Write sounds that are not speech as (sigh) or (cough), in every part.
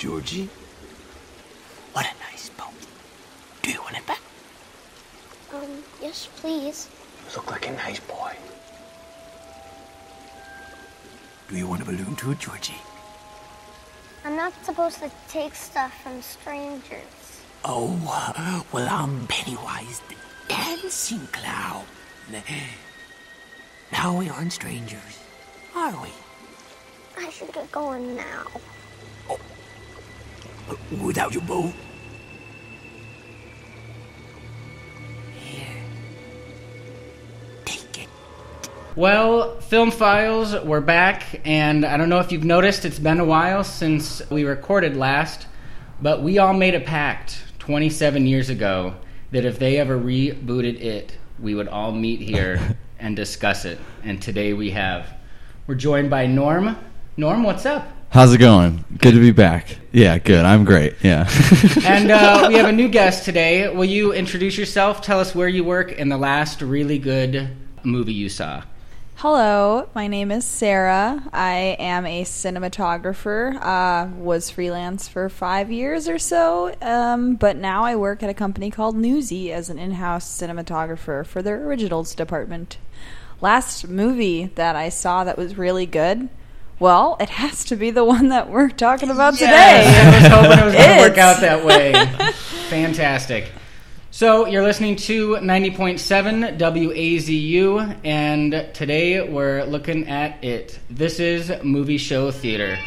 Georgie? What a nice boat. Do you want it back? Um, yes, please. You look like a nice boy. Do you want a balloon too, Georgie? I'm not supposed to take stuff from strangers. Oh, well, I'm Pennywise the dancing clown. Now we aren't strangers, are we? I should get going now. Without your boat? Here. Take it. Well, Film Files, we're back, and I don't know if you've noticed, it's been a while since we recorded last, but we all made a pact 27 years ago that if they ever rebooted it, we would all meet here (laughs) and discuss it. And today we have. We're joined by Norm. Norm, what's up? How's it going? Good to be back. Yeah, good. I'm great. Yeah. (laughs) And uh, we have a new guest today. Will you introduce yourself? Tell us where you work and the last really good movie you saw. Hello, my name is Sarah. I am a cinematographer. Uh, was freelance for five years or so, um, but now I work at a company called Newsy as an in-house cinematographer for their originals department. Last movie that I saw that was really good. Well, it has to be the one that we're talking about Yes, today. I was hoping it was going to work It's- out that way. (laughs) Fantastic. So you're listening to 90.7 WAZU, and today we're looking at it. This is Movie Show Theater.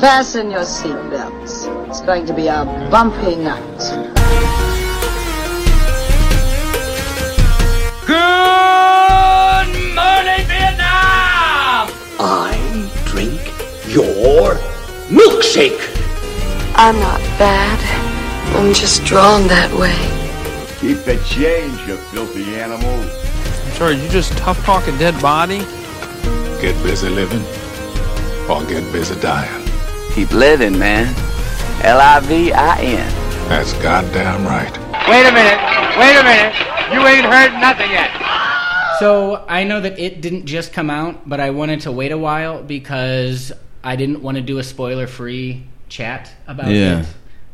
Fasten your seatbelts. It's going to be a bumpy night. Your milkshake. I'm not bad. I'm just drawn that way. Keep the change, you filthy animal. Sorry, you just tough talk a dead body? Get busy living or get busy dying. Keep living, man. L I V I N. That's goddamn right. Wait a minute. Wait a minute. You ain't heard nothing yet. So I know that it didn't just come out, but I wanted to wait a while because I didn't want to do a spoiler-free chat about Yeah. it.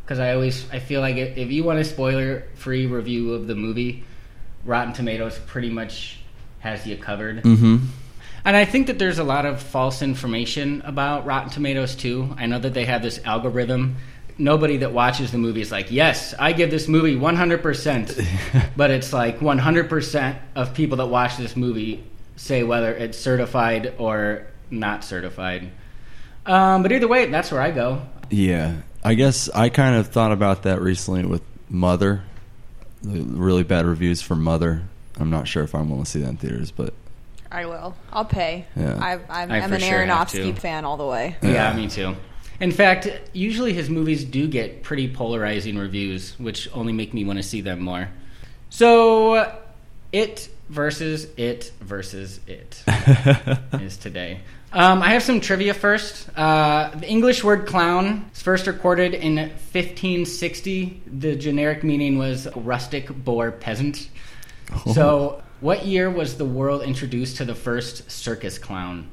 Because I always I feel like if you want a spoiler-free review of the movie, Rotten Tomatoes pretty much has you covered. hmm And I think that there's a lot of false information about Rotten Tomatoes too. I know that they have this algorithm. Nobody that watches the movie is like, yes, I give this movie 100%. (laughs) but it's like 100% of people that watch this movie say whether it's certified or not certified. Um, but either way, that's where I go. Yeah. I guess I kind of thought about that recently with Mother. The really bad reviews for Mother. I'm not sure if I'm willing to see that in theaters, but I will. I'll pay. Yeah. I, I'm, I I'm an sure. Aronofsky fan all the way. Yeah, me too. In fact, usually his movies do get pretty polarizing reviews, which only make me want to see them more. So, it versus it versus it (laughs) is today. Um, I have some trivia first. Uh, the English word clown is first recorded in 1560. The generic meaning was rustic boor peasant. So, what year was the world introduced to the first circus clown?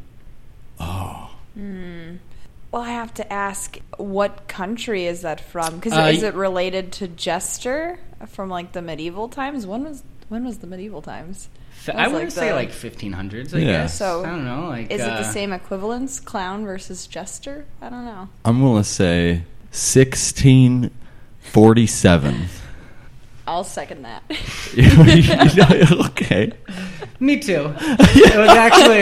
Oh. Well, I have to ask, what country is that from? Because Uh, is it related to Jester from like the medieval times? When was when was the medieval times? F- I was would like say the- like 1500s. I Yeah. guess. So, I don't know. Like, Is it uh, the same equivalence, clown versus Jester? I don't know. I'm gonna say 1647. I'll second that. (laughs) (laughs) okay. Me too. (laughs) It was actually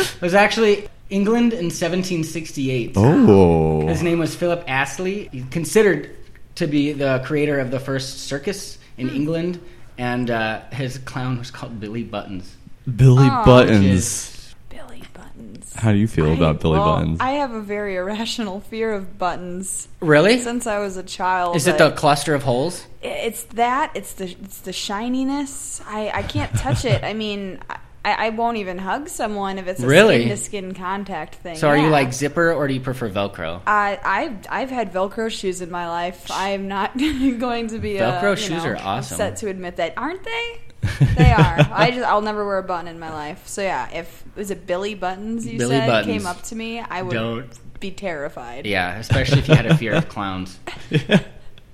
it was actually England in 1768. Oh. His name was Philip Astley. He's considered to be the creator of the first circus in England, and uh, his clown was called Billy Buttons. Billy Aw. Buttons. Billy Buttons. How do you feel about Billy well, Buttons? I have a very irrational fear of buttons. Really? Since I was a child. Is it the but cluster of holes? It's that. It's the it's the shininess. I I can't touch it. I mean. I, I won't even hug someone if it's a Really? skin to skin contact thing. So are you like zipper or do you prefer Velcro? I, I've I've had Velcro shoes in my life. I am not (laughs) going to be uh, Velcro you shoes know, are awesome. Upset to admit that, aren't they? (laughs) They are. I just I'll never wear a button in my life. So yeah, if was it Billy Buttons you Billy said Buttons. came up to me, I would Don't. be terrified. Yeah, especially if you had a fear of (laughs) clowns.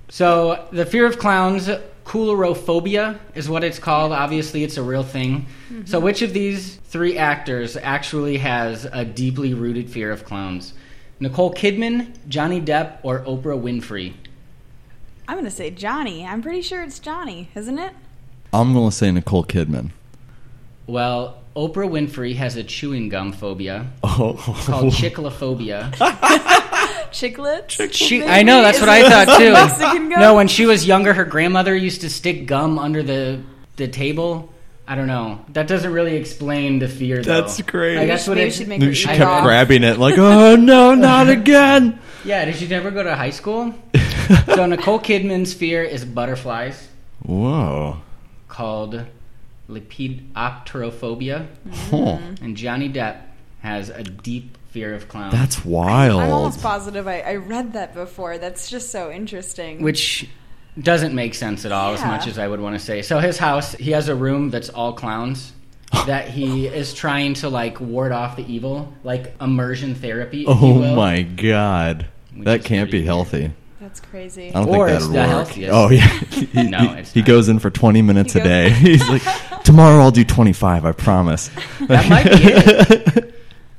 So the fear of clowns, coulrophobia, is what it's called. Obviously, it's a real thing. Mm-hmm. So which of these three actors actually has a deeply rooted fear of clowns? Nicole Kidman, Johnny Depp, or Oprah Winfrey? I'm gonna say Johnny. I'm pretty sure it's Johnny, isn't it? I'm going to say Nicole Kidman. Well, Oprah Winfrey has a chewing gum phobia Oh, called (laughs) (laughs) (laughs) chicklophobia. Chiclet. She, I know that's Is what I thought too. (laughs) Mexican gum? No, when she was younger, her grandmother used to stick gum under the the table. I don't know. That doesn't really explain the fear. Though. That's great. Like, that's what Maybe it, she'd make her she eat kept off. grabbing it like, (laughs) oh no, not again. Yeah, did you never go to high school? so Nicole Kidman's fear is butterflies, Whoa. called lepidopterophobia, Huh. and Johnny Depp has a deep fear of clowns. That's wild. I'm almost positive I, I read that before. That's just so interesting. which doesn't make sense at all as much as I would want to say. So his house, he has a room that's all clowns (laughs) that he is trying to like ward off the evil, like immersion therapy. If oh you oh will. my god. Which That is can't be healthy. That's crazy. I don't Or think that'd the work. healthiest. Oh yeah. (laughs) he, No, he- it's he not. goes in for 20 minutes He a day. (laughs) He's like, tomorrow I'll do 25. I promise. That might be it.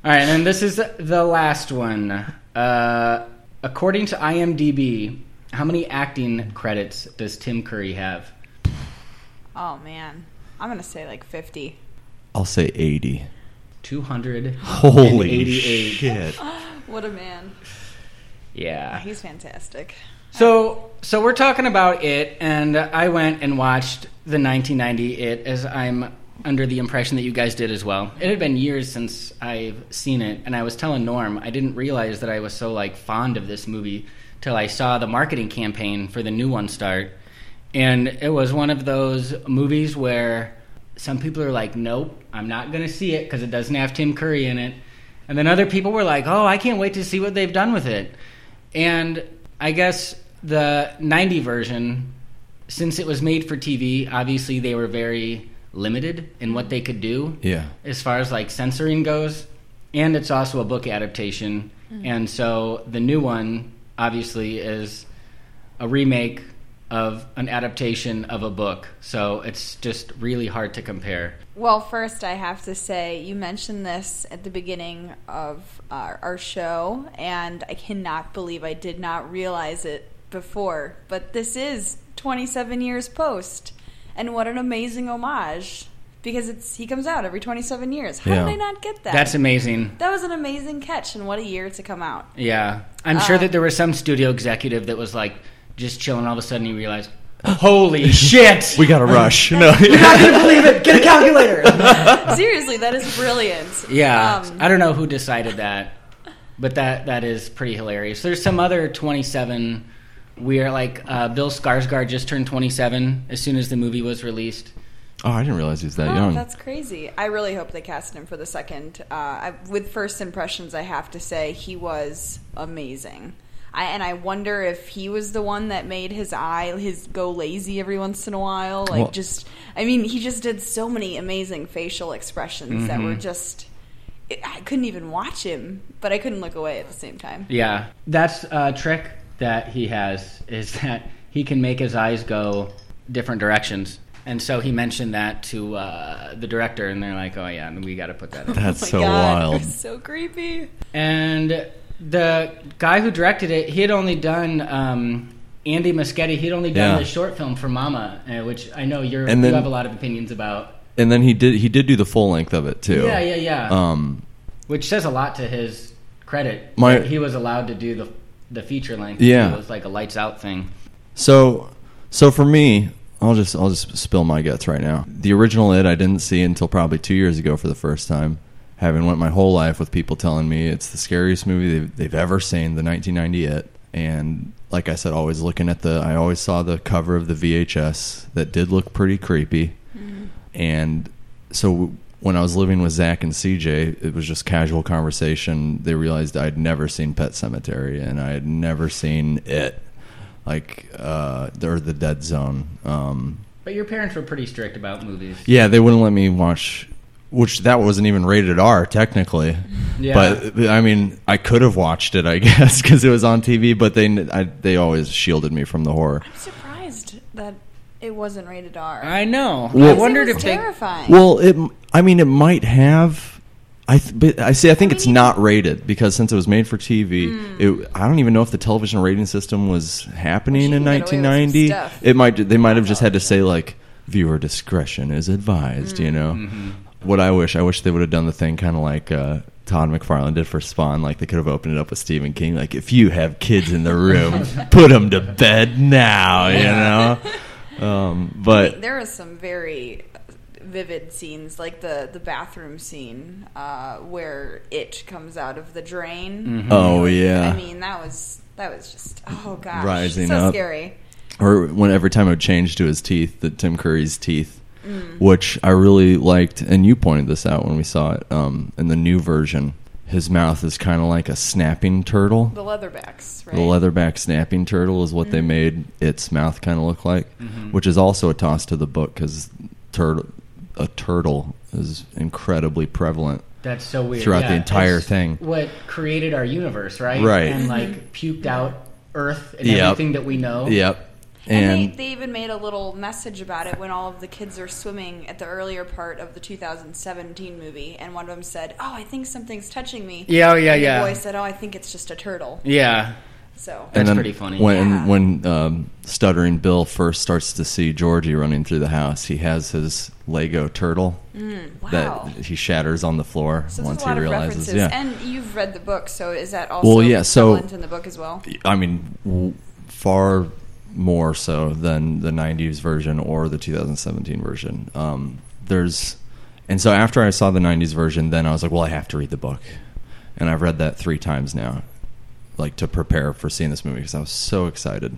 All right, and this is the last one. Uh, according to IMDb, how many acting credits does Tim Curry have? Oh man, I'm gonna say like 50. I'll say 80. Two hundred. Holy eighty-eight. shit. (gasps) What a man. Yeah. He's fantastic. So, so we're talking about it, and I went and watched the 1990 It, as I'm under the impression that you guys did as well. It had been years since I've seen it, and I was telling Norm I didn't realize that I was so like fond of this movie till I saw the marketing campaign for the new one start, and it was one of those movies where some people are like, "Nope, I'm not going to see it because it doesn't have Tim Curry in it," and then other people were like, "Oh, I can't wait to see what they've done with it." And I guess the 90 version, since it was made for TV, obviously they were very limited in what they could do Yeah. as far as like censoring goes. And it's also a book adaptation. Mm. And so the new one, obviously, is a remake of an adaptation of a book. So it's just really hard to compare. Well, first, I have to say, you mentioned this at the beginning of our, our show, and I cannot believe I did not realize it before. But this is 27 years post, and what an amazing homage! Because it's he comes out every 27 years. How Yeah. did I not get that? That's amazing. that was an amazing catch, and what a year to come out. Yeah. I'm sure Uh, that there was some studio executive that was like just chilling. All of a sudden, he realized. (laughs) holy shit! We got to (laughs) rush. (laughs) No. not gonna believe it. Get a calculator. Seriously, that is brilliant. yeah, Um, I don't know who decided that, but that that is pretty hilarious. There's some other 27 weird, like uh, Bill Skarsgård just turned 27 as soon as the movie was released. Oh, I didn't realize he was that Oh, young. that's crazy. I really hope they cast him for the second. Uh, I, with first impressions, I have to say he was amazing. I, and I wonder if he was the one that made his eye his go lazy every once in a while. Like Well- just, I mean, he just did so many amazing facial expressions that Mm-hmm. were just. It, I couldn't even watch him, but I couldn't look away at the same time. Yeah, that's a trick that he has is (laughs) that he can make his eyes go different directions. And so he mentioned that to uh, the director, and they're like, "Oh yeah, and we got to put that." (laughs) in. That's Oh my so God, wild. it was so creepy. And the guy who directed it, he had only done um, Andy Muschietti. He'd only done Yeah. the short film for Mama, uh, which I know you're And you have a lot of opinions about. And then he did he did do the full length of it too. Yeah, yeah, yeah. Um, which says a lot to his credit. My- that he was allowed to do the the feature length. Yeah. it was like a lights out thing. So, so for me, I'll just I'll just spill my guts right now. The original it I didn't see until probably two years ago for the first time. Having went my whole life with people telling me it's the scariest movie they've, they've ever seen, the 1990 It, and like I said, always looking at the I always saw the cover of the VHS that did look pretty creepy, mm-hmm. and so when I was living with Zach and CJ, it was just casual conversation. They realized I'd never seen Pet Sematary and I had never seen it, like uh, or the Dead Zone. Um, But your parents were pretty strict about movies. Yeah, they wouldn't let me watch. Which that wasn't even rated R technically. Yeah. But I mean, I could have watched it, I (laughs) guess, because it was on TV. But they I, they always shielded me from the horror. I'm surprised that it wasn't rated R. I know. Well- I wondered it if was they. terrifying. Well, it. I mean, it might have. I th- but I see. I think it's not rated because since it was made for TV, Hmm. it, I don't even know if the television rating system was happening Well, in she can get away with some 1990. It might. They might have just had to say like viewer discretion is advised. Hmm. You know. Mm-hmm. What I wish, I wish they would have done the thing kind of like uh, Todd McFarlane did for Spawn. Like they could have opened it up with Stephen King. Like if you have kids in the room, (laughs) put them to bed now. You know. Um, but there are some very vivid scenes, like the the bathroom scene uh, where it comes out of the drain. Mhm. Oh, yeah. I mean that was that was just oh gosh, Rising so up. scary. or when every time it would change to his teeth, the Tim Curry's teeth, Mm. which I really liked, and you pointed this out when we saw it um, in the new version. His mouth is kind of like a snapping turtle. The leatherbacks, right? The leatherback snapping turtle is what they Mhm. made its mouth kind of look like, Mhm. which is also a toss to the book because turtle, a turtle is incredibly prevalent. That's so weird. throughout Yeah, the entire it's thing. What created our universe, right? Right. And like puked out Earth and Yep. everything that we know. Yep. And, And, they, they even made a little message about it when all of the kids are swimming at the earlier part of the 2017 movie, and one of them said, "Oh, I think something's touching me." Yeah, oh, yeah, and yeah. The boy said, "Oh, I think it's just a turtle." Yeah. So and then pretty funny. When Yeah. when um, stuttering Bill first starts to see Georgie running through the house, he has his Lego turtle Mm, wow. that he shatters on the floor So once a he lot of realizes. references, Yeah, and you've read the book, so is that also Well, yeah, so- in the book as well? I mean, w- far more so than the '90s version or the 2017 version. Um, there's, and so after I saw the '90s version, then I was like, well, I have to read the book, and I've read that three times now, like to prepare for seeing this movie because I was so excited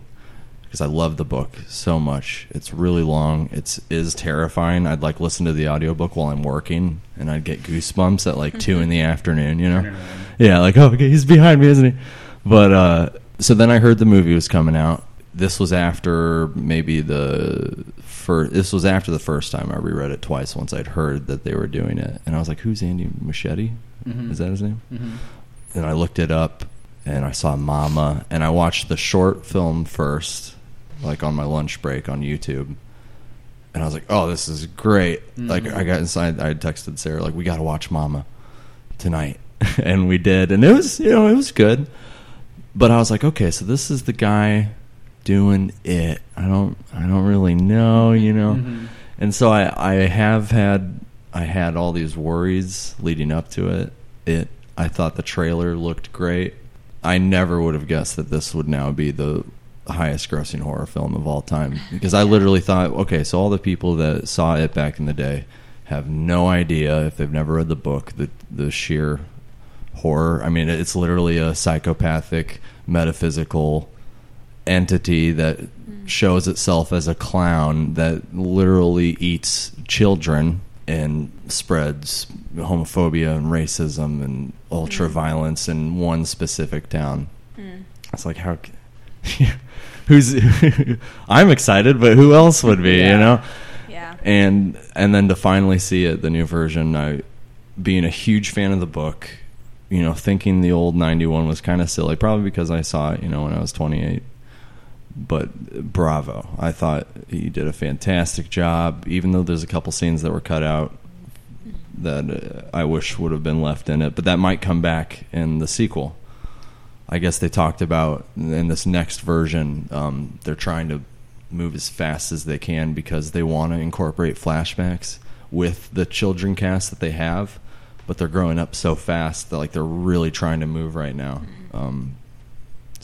because I love the book so much. It's really long. It's is terrifying. I'd like listen to the audiobook while I'm working, and I'd get goosebumps at like two in the (laughs) afternoon. You know, yeah, like oh, okay, he's behind me, isn't he? But uh, so then I heard the movie was coming out. This was after maybe the first. This was after the first time I reread it twice. Once I'd heard that they were doing it, and I was like, "Who's Andy Machete? Mhm. Is that his name?" Mhm. And I looked it up, and I saw Mama, and I watched the short film first, like on my lunch break on YouTube. And I was like, "Oh, this is great!" Like Mhm. I got inside. I texted Sarah, like, "We got to watch Mama tonight," (laughs) and we did, and it was, you know, it was good. But I was like, "Okay, so this is the guy doing it. I don't, I don't really know, you know." Mhm. And so I, I have had, I had all these worries leading up to it. It, I thought the trailer looked great. I never would have guessed that this would now be the highest grossing horror film of all time because I literally thought, okay, so all the people that saw it back in the day have no idea if they've never read the book the the sheer horror. I mean, it's literally a psychopathic metaphysical entity that shows itself as a clown that literally eats children and spreads homophobia and racism and ultra violence in one specific town. Mm. It's like how (laughs) who's (laughs) I'm excited, but who else would be, Yeah. you know? Yeah. And and then to finally see it, the new version, I being a huge fan of the book, you know, thinking the old 91 was kind of silly, probably because I saw it, you know, when I was 28. But bravo. I thought he did a fantastic job, even though there's a couple scenes that were cut out that uh, I wish would have been left in it, but that might come back in the sequel. I guess they talked about in this next version, um, they're trying to move as fast as they can because they want to incorporate flashbacks with the children cast that they have, but they're growing up so fast that like they're really trying to move right now. Um,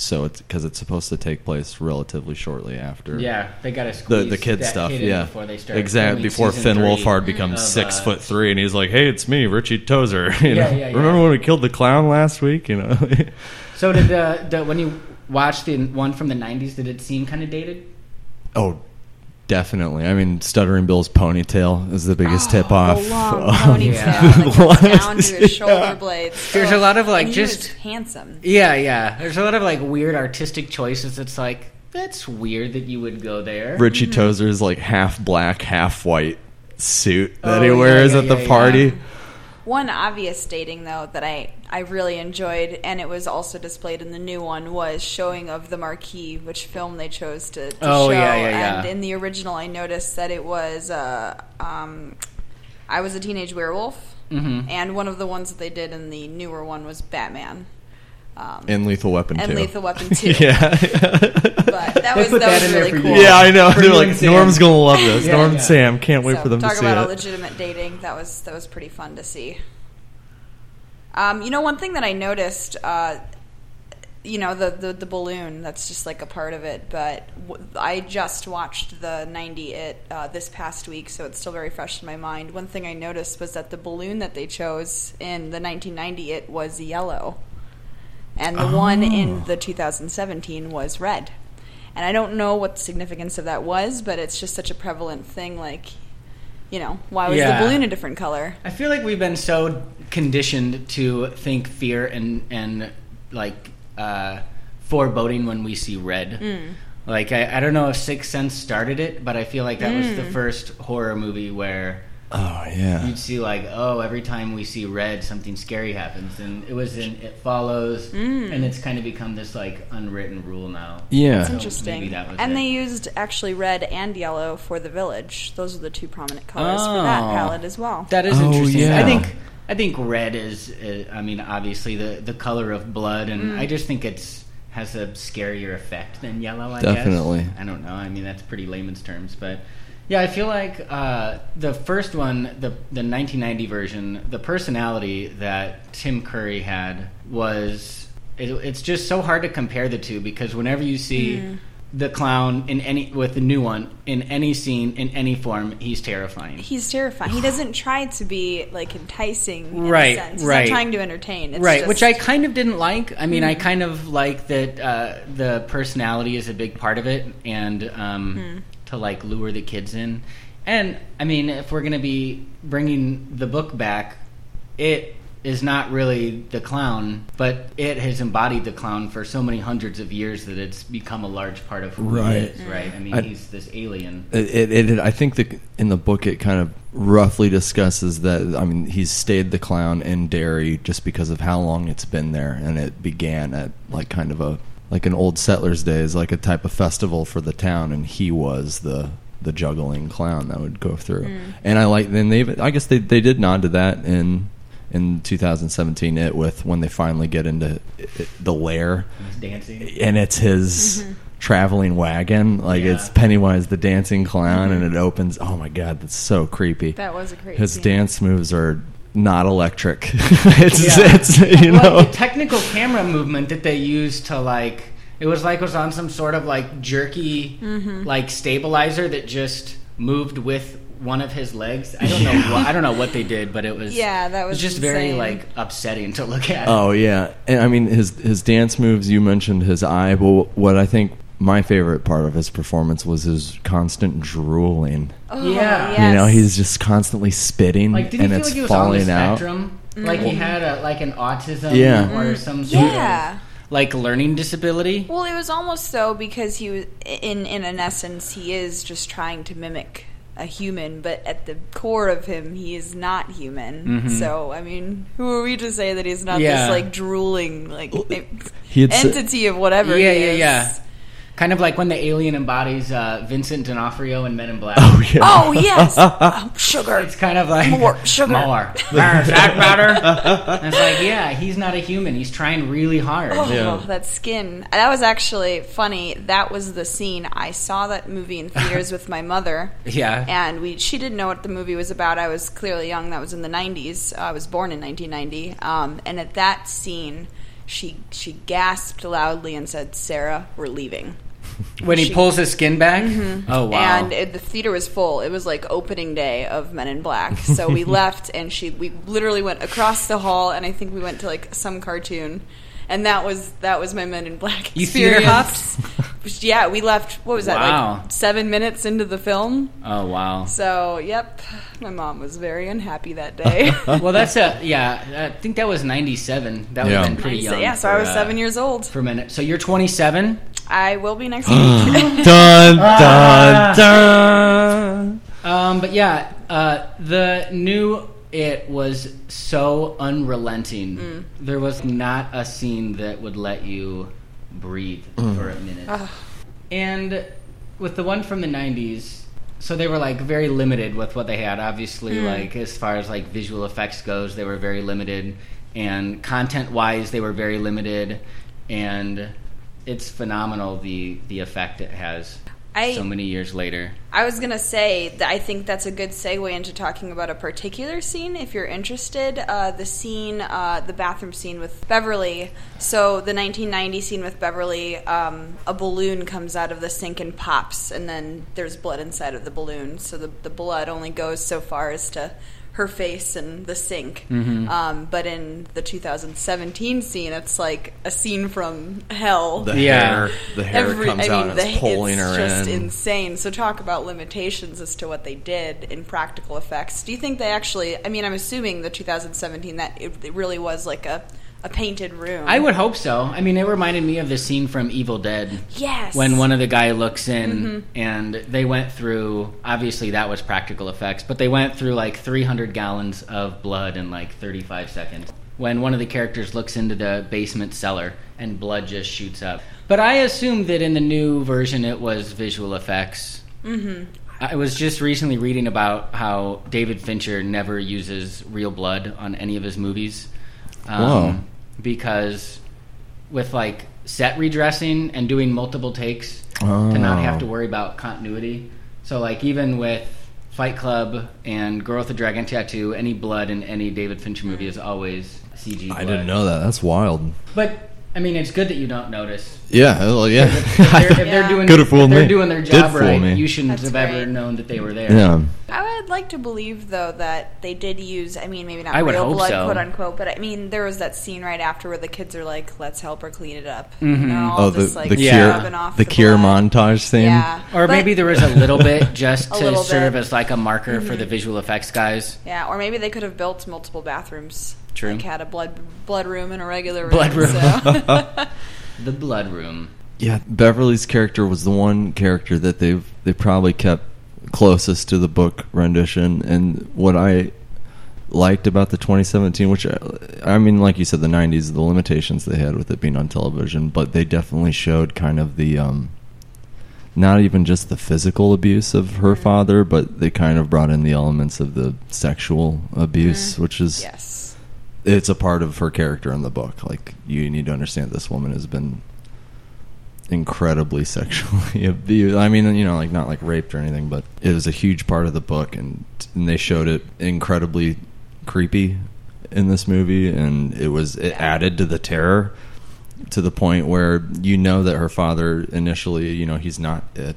so it's because it's supposed to take place relatively shortly after. Yeah, they gotta the squeeze the kid that stuff. kid in yeah, before they start exactly filming before season Finn three Wolfhard becomes of, six uh, foot three, and he's like, "Hey, it's me, Richie Tozier." (laughs) You Yeah, know? yeah, yeah. Remember when we killed the clown last week? You know. (laughs) So did the, the when you watched the one from the '90s, did it seem kind of dated? Oh, definitely. I mean, Stuttering Bill's ponytail is the biggest Oh, tip off. the long of ponytail the like, (laughs) down to his shoulder yeah. blades. There's Oh, a lot of like and he was just handsome. Yeah, yeah. There's a lot of like weird artistic choices. It's like that's weird that you would go there. Richie mm-hmm. Tozier's like half black, half white suit that Oh, he wears yeah, at the yeah, party. Yeah. One obvious dating though that I I really enjoyed, and it was also displayed in the new one, was showing of the marquee, which film they chose to, to Oh, show. yeah, yeah, yeah. And in the original, I noticed that it was uh, um, I was a teenage werewolf, Mhm. and one of the ones that they did in the newer one was Batman. Um, And Lethal Weapon and 2. Lethal Weapon 2. (laughs) yeah. But that was put that, that was really cool. you. Yeah, I know. They're like, Sam. Norm's gonna love this. Yeah, Norm yeah. and Sam can't wait So, for them to talk see about it. a legitimate dating. That was that was pretty fun to see. Um, you know, one thing that I noticed, uh, you know, the, the the balloon. That's just like a part of it. But w- I just watched the '90 It uh, this past week, so it's still very fresh in my mind. One thing I noticed was that the balloon that they chose in the 1990 It was yellow, and the one in the 2017 was red. And I don't know what the significance of that was, but it's just such a prevalent thing. Like, you know, why was Yeah. the balloon a different color? I feel like we've been so conditioned to think fear and and like uh, foreboding when we see red. Mm. Like I, I don't know if Sixth Sense started it, but I feel like that was the Mm. first horror movie where Oh yeah. you'd see like, oh, every time we see red, something scary happens, and it was in It Follows, Mm. and it's kind of become this like unwritten rule now. Yeah. That's So interesting. Maybe that was and it. they used actually red and yellow for the village. Those are the two prominent colors for that Oh. palette as well. That is Oh, interesting. yeah. I think I think red is. Uh, I mean, obviously the the color of blood, and Mm. I just think it's has a scarier effect than yellow. I Definitely. guess. I don't know. I mean, that's pretty layman's terms, but yeah, I feel like uh, the first one, the the 1990 version, the personality that Tim Curry had was. It, it's just so hard to compare the two because whenever you see Mm. the clown in any with the new one in any scene in any form, he's terrifying. He's terrifying. He (sighs) doesn't try to be like enticing, in Right, A sense. He's right. trying to entertain. It's right, just- which I kind of didn't like. I mean, I Mhm. kind of like that uh, the personality is a big part of it, and um, Hmm. To like lure the kids in. And I mean, if we're going to be bringing the book back, it is not really the clown, but it has embodied the clown for so many hundreds of years that it's become a large part of who Right. he is. Right? I mean, I- he's this alien. It, it, it, I think that in the book it kind of roughly discusses that. I mean, he's stayed the clown in Derry just because of how long it's been there, and it began at like kind of a like an old settlers' days, like a type of festival for the town, and he was the the juggling clown that would go through. Mm. And I like then they I guess they they did nod to that in in 2017 it with when they finally get into it, the lair He's dancing. and it's his Mm-hmm. traveling wagon. Like Yeah. it's Pennywise the dancing clown, and it opens. Oh my god, that's so creepy. That was a great His scene. dance moves are not electric. (laughs) it's, Yeah. it's you well, know. the technical camera movement that they used to like it was like it was on some sort of like jerky Mhm. like stabilizer that just moved with one of his legs. I don't know what I don't know what they did, but it was Yeah, that it was just very like upsetting to look at. Oh yeah, and I mean his his dance moves. You mentioned his eye, but what I think my favorite part of his performance was his constant drooling. Oh, Yeah. You know, he's just constantly spitting, Like and it's like he was on falling the out. spectrum? Like he had a like an autism Yeah. or some sort Yeah. of like learning disability. Well, it was almost so because he was in in an essence he is just trying to mimic a human, but at the core of him he is not human. Mhm. So I mean, who are we to say that he's not Yeah. this like drooling like He had s- entity of whatever? yeah, he yeah, is? yeah. Kind of like when the alien embodies uh, Vincent D'Onofrio in Men in Black. Oh yeah. Oh yes, (laughs) oh, sugar. It's kind of like More sugar. more, more fat powder. And it's like, yeah, he's not a human. He's trying really hard. Oh, Yeah. that skin. That was actually funny. That was the scene. I saw that movie in theaters with my mother. (laughs) Yeah. And we she didn't know what the movie was about. I was clearly young. That was in the 90s. I was born in 1990. Um, and at that scene, she she gasped loudly and said, "Sarah, we're leaving." When he She- pulls his skin back. Mm-hmm. Oh wow. And it, the theater was full. It was like opening day of Men in Black. So we (laughs) left, and she we literally went across the hall, and I think we went to like some cartoon, and that was that was my Men in Black You theater experience. (laughs) yeah, we left. What was that? Wow. Like seven minutes into the film. oh wow. So yep, my mom was very unhappy that (laughs) day. well, that's a yeah. I think that was ninety seven. That would Yeah. have been pretty young. yeah, so I for, was uh, seven years old. for a minute. So you're 27. I will be next (gasps) week. dun dun dun. Um, but yeah, uh, the new it was so unrelenting. Mm. There was not a scene that would let you breathe Mm. for a minute. Ugh. And with the one from the 90s, so they were like very limited with what they had. Obviously, Mm. like as far as like visual effects goes, they were very limited, and content-wise, they were very limited. And it's phenomenal the the effect it has I- so many years later. I was gonna say that I think that's a good segue into talking about a particular scene. If you're interested, uh, the scene, uh, the bathroom scene with Beverly. So the 1990 scene with Beverly, um, a balloon comes out of the sink and pops, and then there's blood inside of the balloon. So the the blood only goes so far as to her face and the sink. Mhm. Um, but in the 2017 scene, it's like a scene from hell. The hair, the hair Every- comes I out mean, and it's the- pulling it's her just in. insane. So talk about limitations as to what they did in practical effects. Do you think they actually? I mean, I'm assuming the 2017 that it, it really was like a a painted room. I would hope so. I mean, it reminded me of the scene from Evil Dead. Yes. When one of the guy looks in Mhm. and they went through, obviously that was practical effects, but they went through like 300 gallons of blood in like 35 seconds. When one of the characters looks into the basement cellar and blood just shoots up. But I assume that in the new version it was visual effects. Mm-hmm. I was just recently reading about how David Fincher never uses real blood on any of his movies. Um, Whoa. Because with like set redressing and doing multiple takes to not Oh. have to oh. worry about continuity. So like even with Fight Club and Girl with the Dragon Tattoo, any blood in any David Fincher movie is always CG. Blood. I didn't know that. That's wild. But I mean, it's good that you don't notice. Yeah, well, yeah. If they're, if they're (laughs) doing, Could have fooled if they're me. doing their job fool right, me. you shouldn't That's have ever known that they were there. Yeah. I would like to believe though that they did use. I mean, maybe not I would real blood, so. quote unquote, but I mean, there was that scene right after where the kids are like, "Let's help her clean it up." Mhm. All Oh, the just, like, the Yeah. cure off the, cure blood. montage scene. Yeah. Or But- maybe there was a little (laughs) bit just to serve bit. as like a marker for Mhm. the visual effects guys. Yeah, or maybe they could have built multiple bathrooms. True. Like had a blood blood room and a regular room. Blood room. so- (laughs) (laughs) The blood room. Yeah, Beverly's character was the one character that they've they probably kept closest to the book rendition, and what I liked about the 2017, which I, I mean, like you said, the 90s, the limitations they had with it being on television, but they definitely showed kind of the um, not even just the physical abuse of her mm-hmm. father, but they kind of brought in the elements of the sexual abuse, mm-hmm. which is yes. It's a part of her character in the book. Like you need to understand this woman has been incredibly (laughs) sexually (laughs) abused. I mean, you know, like not like raped or anything, but it was a huge part of the book, and, and they showed it incredibly creepy in this movie, and it was it added to the terror to the point where you know that her father initially, you know, he's not it,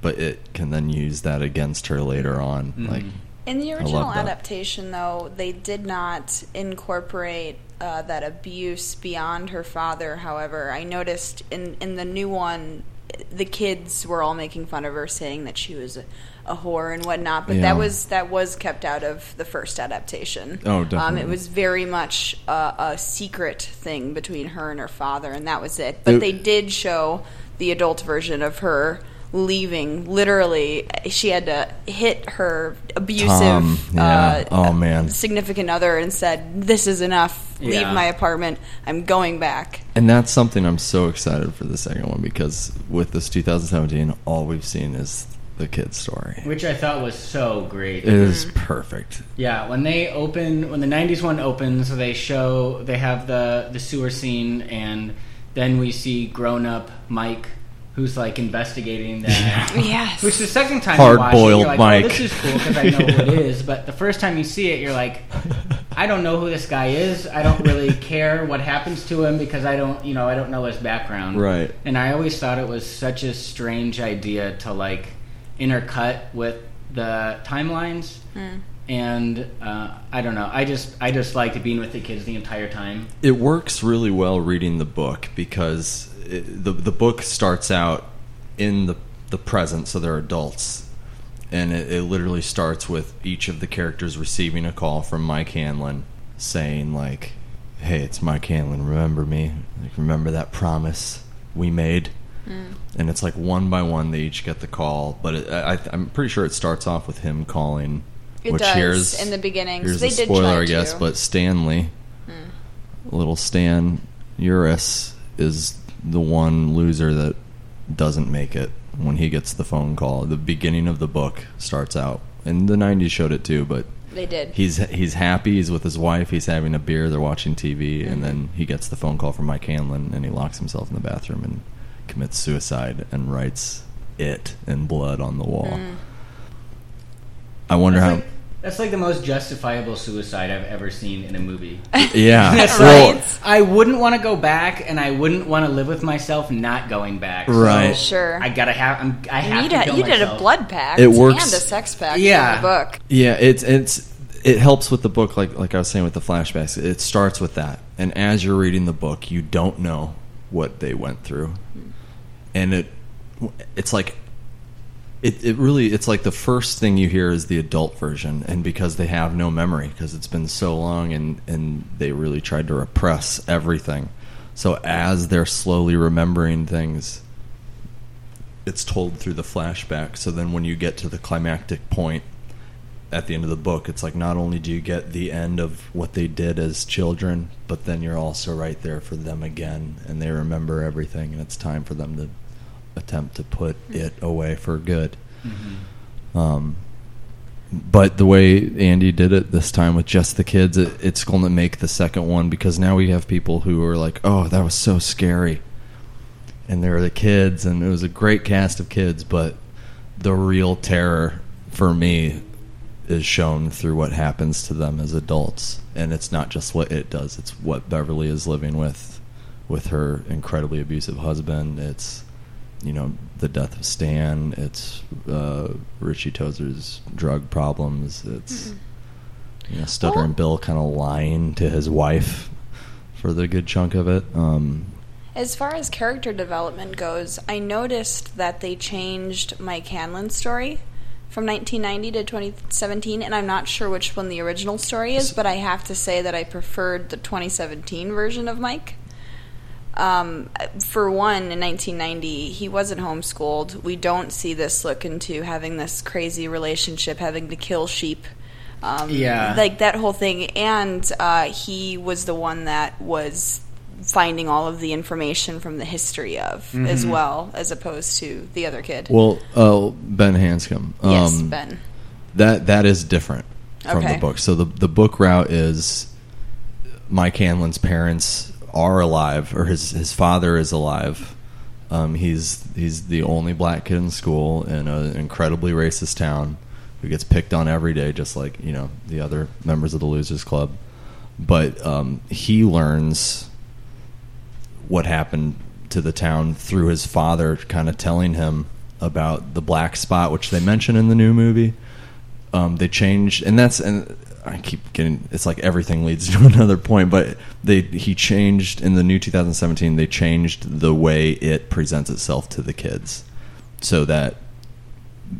but it can then use that against her later on, Mhm. like. In the original adaptation, though, they did not incorporate uh, that abuse beyond her father. However, I noticed in in the new one, the kids were all making fun of her, saying that she was a, a whore and whatnot. But Yeah. that was that was kept out of the first adaptation. Oh, Um, it was very much a, a secret thing between her and her father, and that was it. But It- they did show the adult version of her leaving. Literally, she had to hit her abusive Tom, yeah. uh, Oh, man. significant other and said, "This is enough. Leave my apartment. I'm going back." And that's something I'm so excited for the second one because with this 2017, all we've seen is the kid's story. Which I thought was so great. It is perfect. Yeah, when they open, when the '90s one opens, they show they have the the sewer scene, and then we see grown up Mike, who's like investigating that. (laughs) Yes. Which the second time you watch it, you're like, Mike. Oh, this is cool because I know who it is. But the first time you see it, you're like, I don't know who this guy is. I don't really (laughs) care what happens to him because I don't, you know, I don't know his background. Right. And I always thought it was such a strange idea to like intercut with the timelines. And uh, I don't know. I just I just liked being with the kids the entire time. It works really well reading the book because it, the the book starts out in the the present, so they're adults, and it, it literally starts with each of the characters receiving a call from Mike Hanlon saying like, "Hey, it's Mike Hanlon. Remember me? Like, remember that promise we made?" Mm. and it's like one by one they each get the call. But it, I, I'm pretty sure it starts off with him calling. It which does, here's in the beginning, so Here's they the did spoiler, I guess. to. But Stanley, mm. little Stan Uris, is the one loser that doesn't make it when he gets the phone call. The beginning of the book starts out, and the '90s showed it too. But They did. he's he's happy. He's with his wife. He's having a beer. They're watching TV, Mm-hmm. and then he gets the phone call from Mike Hanlon, and he locks himself in the bathroom and commits suicide and writes it in blood on the wall. Mm. I wonder how. like, that's like the most justifiable suicide I've ever seen in a movie. (laughs) yeah, (laughs) That's well, like, I wouldn't want to go back, and I wouldn't want to live with myself not going back. So Right. Sure. I gotta have. I'm, I have you to did, kill you did a blood pact It works- and a sex pact Yeah. in the book. Yeah, it's it's it helps with the book like like I was saying with the flashbacks. It starts with that. And as you're reading the book, you don't know what they went through. Hmm. And it it's like it, it really it's like the first thing you hear is the adult version and because they have no memory because it's been so long and and they really tried to repress everything. So as they're slowly remembering things it's told through the flashback. So then when you get to the climactic point at the end of the book it's like not only do you get the end of what they did as children but then you're also right there for them again and they remember everything and it's time for them to attempt to put it away for good um, but the way Andy did it this time with just the kids, it, it's going to make the second one because now we have people who are like, "Oh, that was so scary," and they're the kids, and it was a great cast of kids. But the real terror for me is shown through what happens to them as adults, and it's not just what it does; it's what Beverly is living with, with her incredibly abusive husband. It's you know the death of Stan. It's uh, Richie Tozier's drug problems. It's you know Stuttering Bill kind of lying to his wife for the good chunk of it. Um, As far as character development goes, I noticed that they changed Mike Hanlon's story from 1990 to 2017, and I'm not sure which one the original story is, but I have to say that I preferred the 2017 version of Mike. Um, for one, in 1990, he wasn't homeschooled. We don't see this look into having this crazy relationship, having to kill sheep. Um, Yeah. Like that whole thing. And uh, he was the one that was finding all of the information from the history of as well, as opposed to the other kid. well, uh, Ben Hanscom. yes, um, Ben. That that is different from Okay. the book. So the the book route is Mike Hanlon's parents are alive, or his his father is alive. Um, he's he's the only black kid in school in an incredibly racist town who gets picked on every day, just like you know the other members of the Losers Club. But um, he learns what happened to the town through his father, kind of telling him about the black spot, which they mention in the new movie. Um, they changed, and that's and I keep getting it's like everything leads to (laughs) another point, but they he changed in the new 2017. They changed the way it presents itself to the kids, so that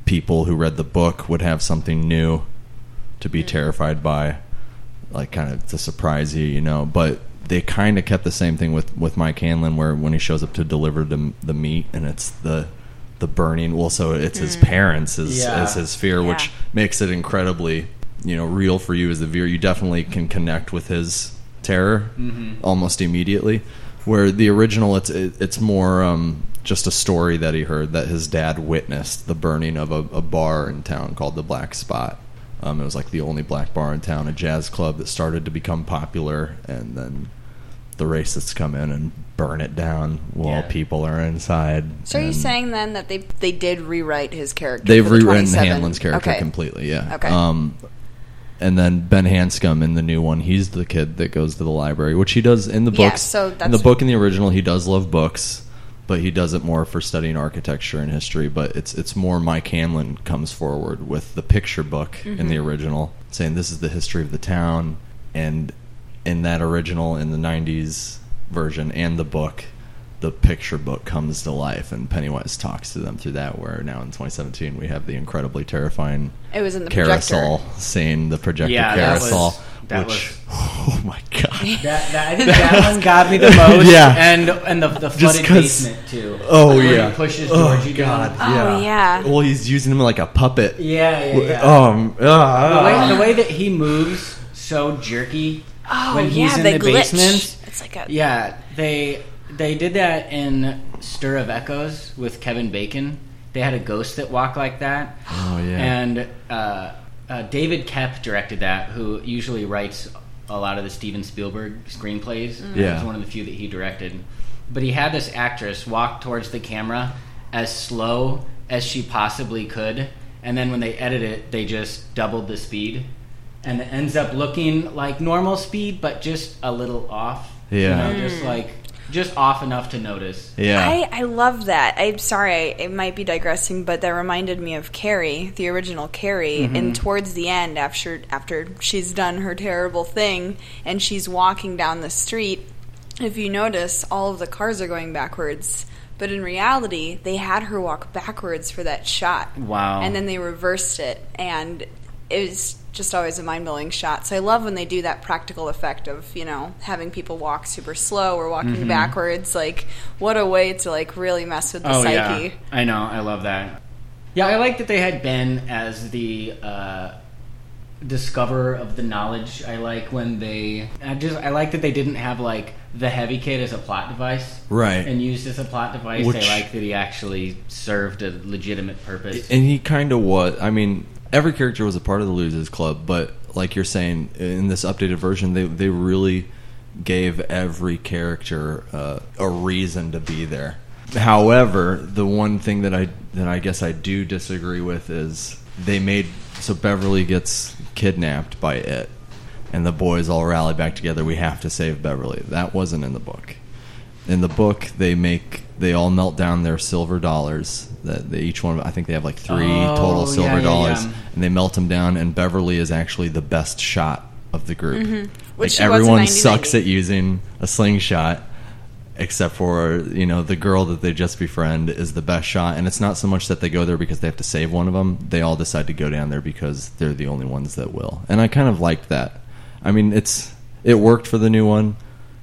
people who read the book would have something new to be mm. terrified by, like kind of to surprise you, you know. But they kind of kept the same thing with with Mike Hanlon, where when he shows up to deliver the the meat, and it's the the burning. Well, so it's his mm. parents as, Yeah. as his fear, which makes it incredibly you know real for you as the viewer. You definitely can connect with his terror almost immediately. Where the original, it's it, it's more um, just a story that he heard that his dad witnessed the burning of a, a bar in town called the Black Spot. Um, it was like the only black bar in town, a jazz club that started to become popular, and then the racists come in and burn it down while Yeah. people are inside. So are you and saying then that they they did rewrite his character? they've for the rewritten 27? Hanlon's character Okay. completely? Yeah. Okay. Um, and then Ben Hanscom in the new one, he's the kid that goes to the library, which he does in the Yeah, books. so in the book in the original, he does love books, but he does it more for studying architecture and history. But it's it's more Mike Hanlon comes forward with the picture book in Mm-hmm. the original, saying this is the history of the town, and in that original in the '90s version and the book. The picture book comes to life, and Pennywise talks to them through that. Where now in 2017 we have the incredibly terrifying It was in the carousel projector. scene, the projector Yeah, that was- carousel, that which was- oh my god, That, that, I think (laughs) that one got me the most. Yeah. and and the the Just flooded 'cause- basement too. Oh Where he yeah, pushes oh Georgie god, down. yeah. Oh, yeah. Well, he's using him like a puppet. Yeah, yeah, yeah. Um, ah. the, way, the way that he moves so jerky Oh, when he's yeah, in the the, glitch. basement. It's like a Yeah, they they did that in Stir of Echoes with Kevin Bacon. They had a ghost that walked like that. Oh, yeah. And uh, uh, David Koepp directed that, who usually writes a lot of the Steven Spielberg screenplays. Mm. Yeah. It's one of the few that he directed. But he had this actress walk towards the camera as slow as she possibly could, and then when they edit it, they just doubled the speed. And it ends up looking like normal speed, but just a little off. Yeah. You know, just like just off enough to notice. yeah. I, I love that. I'm sorry, I, it might be digressing, but that reminded me of Carrie, the original Carrie. Mm-hmm. And towards the end, after after she's done her terrible thing and she's walking down the street, if you notice, all of the cars are going backwards. But in reality, they had her walk backwards for that shot. Wow. And then they reversed it, and it was just always a mind blowing shot. So I love when they do that practical effect of you know having people walk super slow or walking Mm-hmm. backwards. Like what a way to like really mess with the oh psyche. yeah, I know. I love that. Yeah, I like that they had Ben as the uh, discoverer of the knowledge. I like when they. I just. I like that they didn't have like the heavy kid as a plot device. Right. And used as a plot device. Which- I like that he actually served a legitimate purpose. And he kind of was. I mean, every character was a part of the Losers Club, but like you're saying, in this updated version, they they really gave every character uh, a reason to be there. However, the one thing that I that I guess I do disagree with is they made so Beverly gets kidnapped by it, and the boys all rally back together. We have to save Beverly. That wasn't in the book. In the book, they make they all melt down their silver dollars. That they each one, I think they have like three Oh, total silver yeah, dollars, yeah. and they melt them down. And Beverly is actually the best shot of the group. Mm-hmm. Which Like she was in everyone sucks at using a slingshot, except for you know the girl that they just befriend is the best shot. And it's not so much that they go there because they have to save one of them. They all decide to go down there because they're the only ones that will. And I kind of liked that. I mean, it's it worked for the new one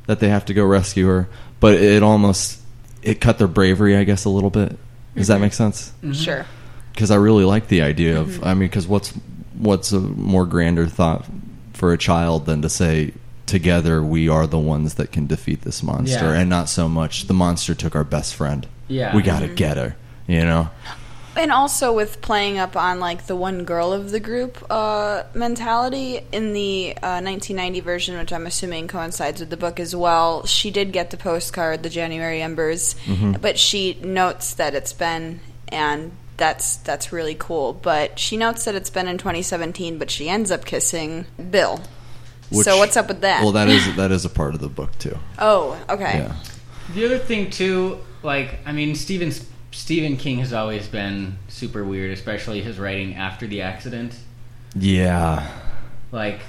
that they have to go rescue her, but it almost it cut their bravery, I guess, a little bit. Does that make sense? Mm-hmm. Sure. Because I really like the idea of. Mm-hmm. I mean, because what's what's a more grander thought for a child than to say together we are the ones that can defeat this monster, Yeah. and not so much the monster took our best friend. Yeah. we got to mm-hmm. get her. You know. And also with playing up on like the one girl of the group uh, mentality in the uh, 1990 version, which I'm assuming coincides with the book as well. She did get the postcard, the January Embers, but she notes that it's been and that's that's really cool. But she notes that it's been in 2017, but she ends up kissing Bill. Which- so what's up with that? Well, that is that is a part of the book too. oh, okay. Yeah. The other thing too, like I mean, Stephen Stephen King has always been super weird, especially his writing after the accident. Yeah. Like,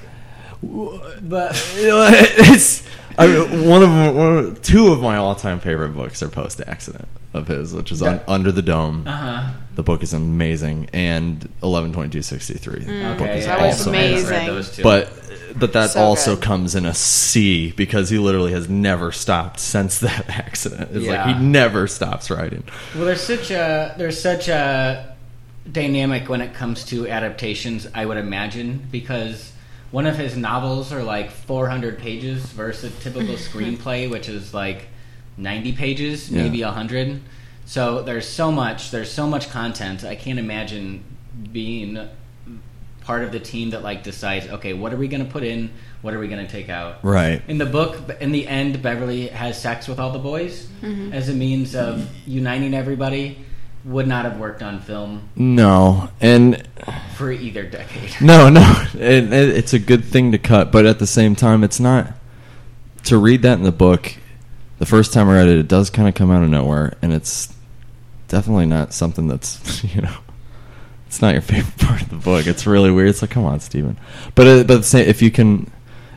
but (laughs) it's I mean, one of one of, two of my all time favorite books are post accident of his, which is un, Under the Dome. uh huh. The book is amazing, and eleven twenty two sixty three. The book Okay, is yeah, That was also I read amazing. those two. But but that So also good. comes in a C because he literally has never stopped since (laughs) that accident. It's Yeah. like he never stops writing. Well, there's such a there's such a dynamic when it comes to adaptations. I would imagine because one of his novels are like 400 pages versus a typical (laughs) screenplay, which is like 90 pages, Yeah. maybe 100. So there's so much there's so much content. I can't imagine being part of the team that like decides, okay, what are we going to put in? What are we going to take out? Right. In the book, in the end, Beverly has sex with all the boys mm-hmm. as a means of uniting everybody. Would not have worked on film No, and for either decade. no, no, it, it, it's a good thing to cut, but at the same time, it's not to read that in the book. The first time I read it, it does kind of come out of nowhere, and it's definitely not something that's (laughs) you know. It's not your (laughs) favorite part of the book. It's really weird. It's like, come on, Steven. But uh, but if you can,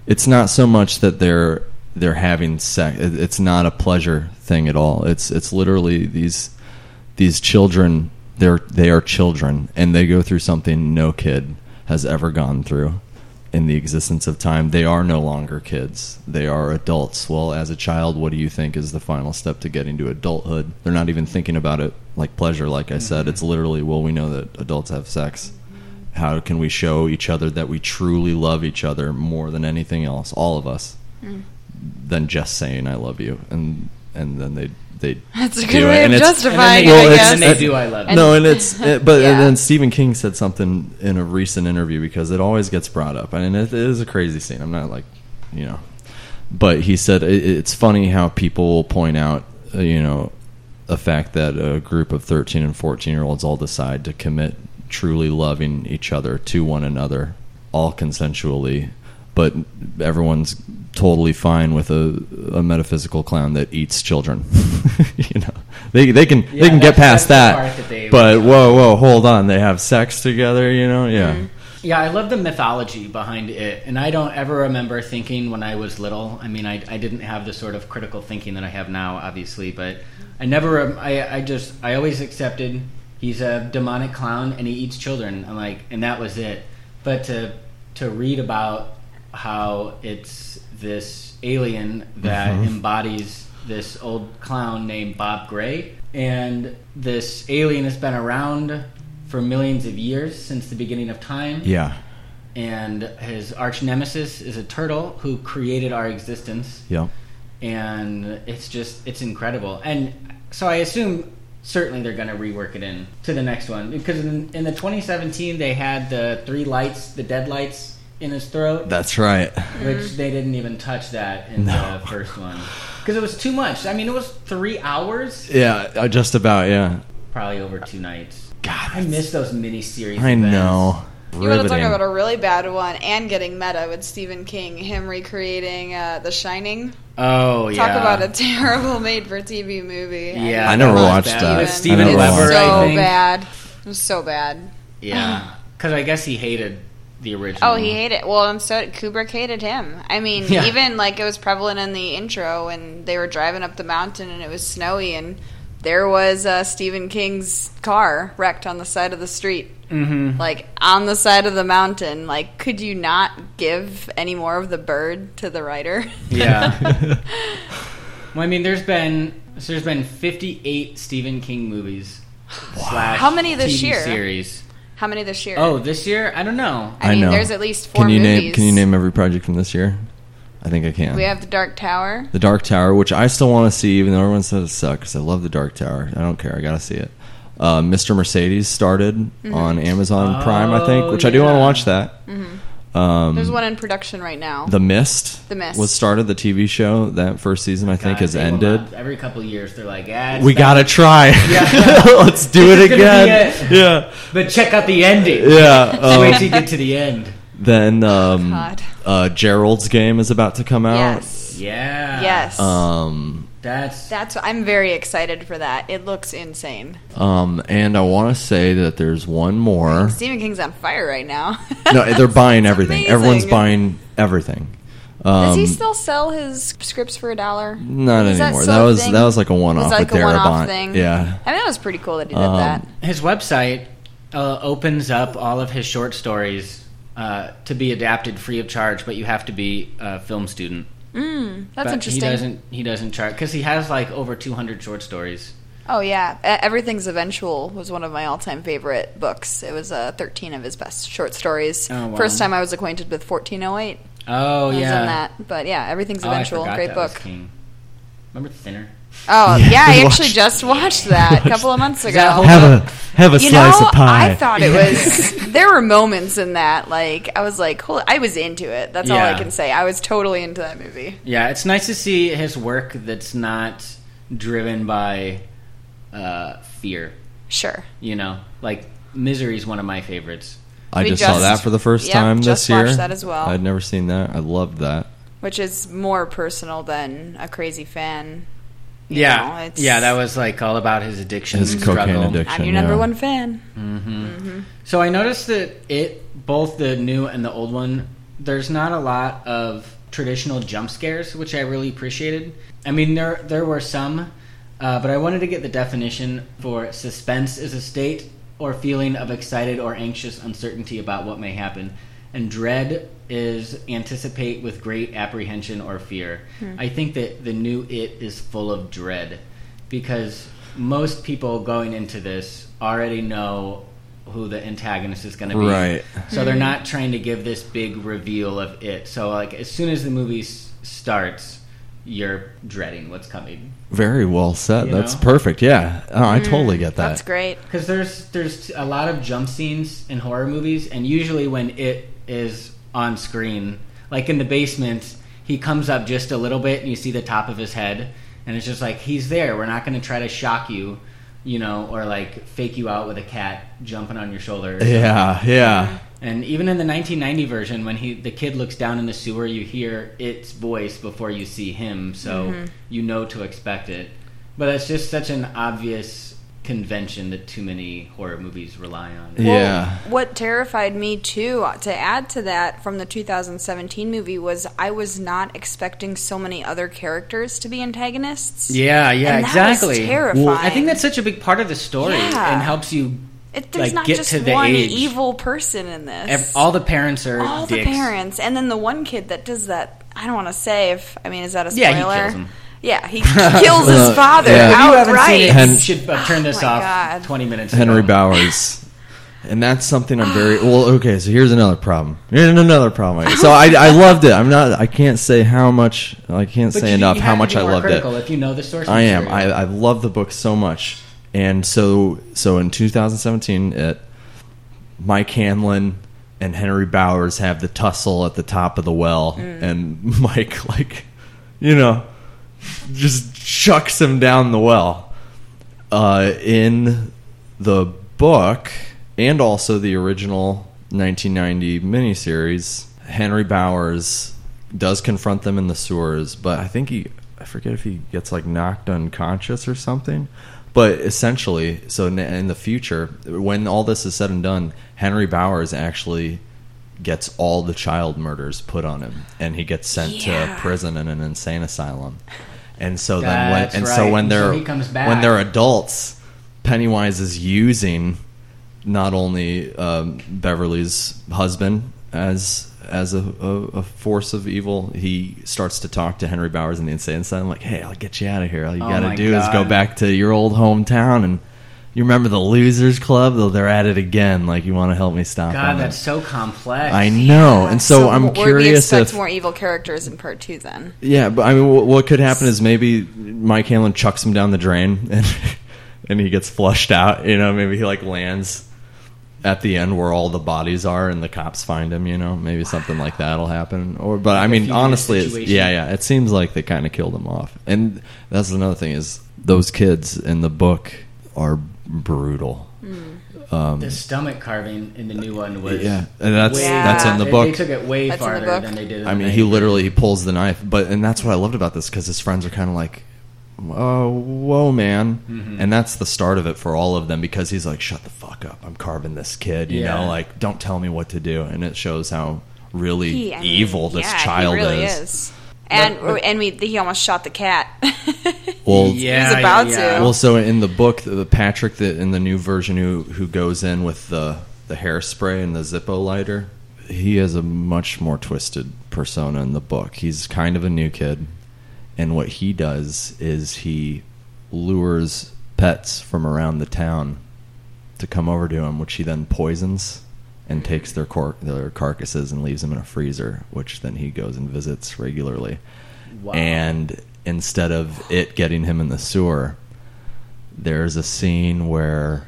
it's not so much that they're they're having sex. It's not a pleasure thing at all. It's it's literally these these children. They're they are children, and they go through something no kid has ever gone through, in the existence of time, they are no longer kids. They are adults. Well, as a child, what do you think is the final step to getting to adulthood? They're not even thinking about it like pleasure, like I said. It's literally, well, we know that adults have sex. How can we show each other that we truly love each other more than anything else, all of us, mm. than just saying "I love you"? And and then they they That's a do good it. way of And it's- justifying Well, it, I guess. and they do I love you. no, and it's (laughs) it, but Yeah. and then Stephen King said something in a recent interview because it always gets brought up, and it, it is a crazy scene. I'm not like, you know, but he said it, it's funny how people will point out, uh, you know, the fact that a group of 13 and 14 year olds all decide to commit truly loving each other to one another, all consensually, but everyone's totally fine with a, a metaphysical clown that eats children. (laughs) you know, they they can Yeah, they can get past that, that but whoa whoa hold on, they have sex together. You know, yeah. Mm-hmm. Yeah, I love the mythology behind it, and I don't ever remember thinking when I was little. I mean, I, I didn't have the sort of critical thinking that I have now, obviously, but I never. I I just I always accepted he's a demonic clown and he eats children. I'm like, and that was it. But to to read about how it's this alien that Mhm. embodies this old clown named Bob Gray, and this alien has been around for millions of years since the beginning of time. Yeah. And his arch nemesis is a turtle who created our existence. Yep. And it's just it's incredible. And so I assume certainly they're going to rework it in to the next one because in, in the 2017 they had the three lights, the dead lights in his throat. That's right. Which they didn't even touch that in No. the first one because it was too much. I mean, it was three hours, Yeah, uh, just about. Yeah. probably over two nights. God, I miss those miniseries. I events. know. You want to talk Riveting. about a really bad one and getting meta with Stephen King, him recreating uh, The Shining. Oh yeah. Talk about a (laughs) terrible made-for-TV movie. Yeah, I never watched bad. that. With I Steven never Weber, watched I so think. bad. It was so bad. Yeah, because I guess he hated the original. Oh, he hated. Well, and so Kubrick hated him. I mean, Yeah. even like it was prevalent in the intro when they were driving up the mountain and it was snowy and there was uh, Stephen King's car wrecked on the side of the street, Mhm. like on the side of the mountain. Like, could you not give any more of the bird to the writer? Yeah. (laughs) well, I mean, there's been so there's been 58 Stephen King movies. Slash How many this TV year? Series. How many this year? Oh, this year? I don't know. I mean, know. there's at least four Can you name. Can you name every project from this year? I think I can. We have the Dark Tower. The Dark Tower, which I still want to see, even though everyone says it sucks. I love The Dark Tower. I don't care. I gotta see it. Uh, Mr. Mercedes started Mhm. on Amazon Prime, I think, Oh, which I do want to watch that. Mhm. Um, There's one in production right now. The Mist. The Mist. was started. The TV show that first season, I think, God, has ended. not- every couple of years, they're like, ah, it's We been- gotta try. (laughs) Yeah. (laughs) Let's do This it is gonna be again. it. Yeah. But check out the ending. Yeah, Just um, wait till you get to the end. Then um, God. uh, Gerald's game is about to come out. Yes. Yeah. Yes. Um, That's That's. I'm very excited for that. It looks insane. um, and I want to say that there's one more. Stephen King's on fire right now. no, they're (laughs) buying everything. amazing. Everyone's buying everything. Um, Does he still sell his scripts for a dollar? Not Is anymore. still That was thing? that was like a one off. like a one-off thing. Yeah. I mean, that was pretty cool that he did Um, that. his website uh, opens up all of his short stories uh, to be adapted free of charge, but you have to be a film student. Mm, that's But interesting. He doesn't. He doesn't chart because he has like over 200 short stories. Oh yeah, Everything's Eventual was one of my all-time favorite books. It was uh, 13 of his best short stories. Oh, wow. First time I was acquainted with 1408. Oh I was yeah. in that, but yeah, Everything's Oh, Eventual, forgot great was book. King. Remember Thinner? Oh Yeah, yeah, I actually watched- just watched that a (laughs) couple of months ago. Have a have a you slice know, of pie. I thought it (laughs) was. there were moments in that, like I was like, "Holy!" I was into it. That's all I can say. I was totally into that movie. Yeah, it's nice to see his work that's not driven by uh, fear. Sure. You know, like Misery is one of my favorites. I We just, saw that for the first yep, time just this year. watched that as well. I'd never seen that. I loved that. Which is more personal than a crazy fan. You know, yeah, it's- yeah, that was like all about his addiction, His and cocaine struggle. addiction. I'm your number yeah. one fan. hmm So I noticed that it, both the new and the old one, there's not a lot of traditional jump scares, which I really appreciated. I mean, there there were some, uh, but I wanted to get the definition for suspense is a state or feeling of excited or anxious uncertainty about what may happen. And dread is anticipate with great apprehension or fear. Hmm. I think that the new It is full of dread because most people going into this already know who the antagonist is going to be. Right. So they're not trying to give this big reveal of it. So like as soon as the movie s- starts, you're dreading what's coming. Very well said. You That's know? perfect. Yeah, oh, I totally get that. That's great. Because there's there's a lot of jump scenes in horror movies, and usually when it is on screen, like in the basement, he comes up just a little bit, and you see the top of his head, and it's just like he's there. We're not going to try to shock you, you know, or like fake you out with a cat jumping on your shoulder. Yeah, yeah. And even in the 1990 version, when he the kid looks down in the sewer, you hear its voice before you see him, so Mm-hmm. you know to expect it. But it's just such an obvious convention that too many horror movies rely on. Yeah. What terrified me too, uh, to add to that from the 2017 movie, was I was not expecting so many other characters to be antagonists. Yeah, yeah, And that was exactly. terrifying. I think that's such a big part of the story Yeah. and helps you It, there's like not get just to the one age. evil person in this. Ev- all the parents are All the parents, and then the one kid that does that. I don't want to say if I mean is that a spoiler? Yeah, spoiler? he kills him. Yeah, he (laughs) kills his Uh, father yeah. If you haven't outright. seen it, Hen- you should have turned this Oh my off God. 20 minutes Henry ago. Bowers. And that's something I'm very well. Okay, so here's another problem. Here's another problem. So I, I loved it. I'm not. I can't say how much. I can't But say you- enough you how much I loved critical it. If you know the source, I am. I. I love the book so much. And so so in 2017, it Mike Hanlon and Henry Bowers have the tussle at the top of the well, and (laughs) Mike like, you know, just chucks him down the well. Uh, in the book, and also the original 1990 miniseries, Henry Bowers does confront them in the sewers, but I think he, I forget if he gets like knocked unconscious or something. But essentially, so in in the future, when all this is said and done, Henry Bowers actually gets all the child murders put on him, and he gets sent Yeah. to prison in an insane asylum. And so then, when, That's and so right. when they're he comes back. when they're adults, Pennywise is using not only um, Beverly's husband as as a, a, a force of evil, he starts to talk to Henry Bowers in the insane asylum, like, "Hey, I'll get you out of here. All you Oh got to do is go God. back to your old hometown and." You remember the Losers Club? Though they're at it again. Like you want to help me stop God, them. that's so complex. I know, and so, I'm we curious expect if more evil characters in part two. Then yeah, but I mean, what, what could happen is maybe Mike Hanlon chucks him down the drain (laughs) and and he gets flushed out. You know, maybe he like lands at the end where all the bodies are and the cops find him. You know, maybe something like that'll happen. Or, but I mean, honestly, it's, yeah, yeah, it seems like they kind of killed him off. And that's another thing is those kids in the book are brutal. Um, The stomach carving in the new one was Yeah, and that's- way- that's in the book. They took it way That's in the farther than they did. In I mean, main he literally he pulls the knife, but and that's what I loved about this because his friends are kind of like, "Oh, whoa, man," Mm-hmm. and that's the start of it for all of them because he's like, "Shut the fuck up! I'm carving this kid," you Yeah. know, like, "Don't tell me what to do," and it shows how really He- I mean, evil this yeah, child he really is. is. And But- but- and we he almost shot the cat. (laughs) Well, yeah, He was about yeah, to. yeah. Well, so in the book, the Patrick that in the new version who who goes in with the the hairspray and the Zippo lighter, he has a much more twisted persona in the book. He's kind of a new kid, and what he does is he lures pets from around the town to come over to him, which he then poisons and takes their cor- their carcasses and leaves them in a freezer, which then he goes and visits regularly. Wow. And instead of it getting him in the sewer, there's a scene where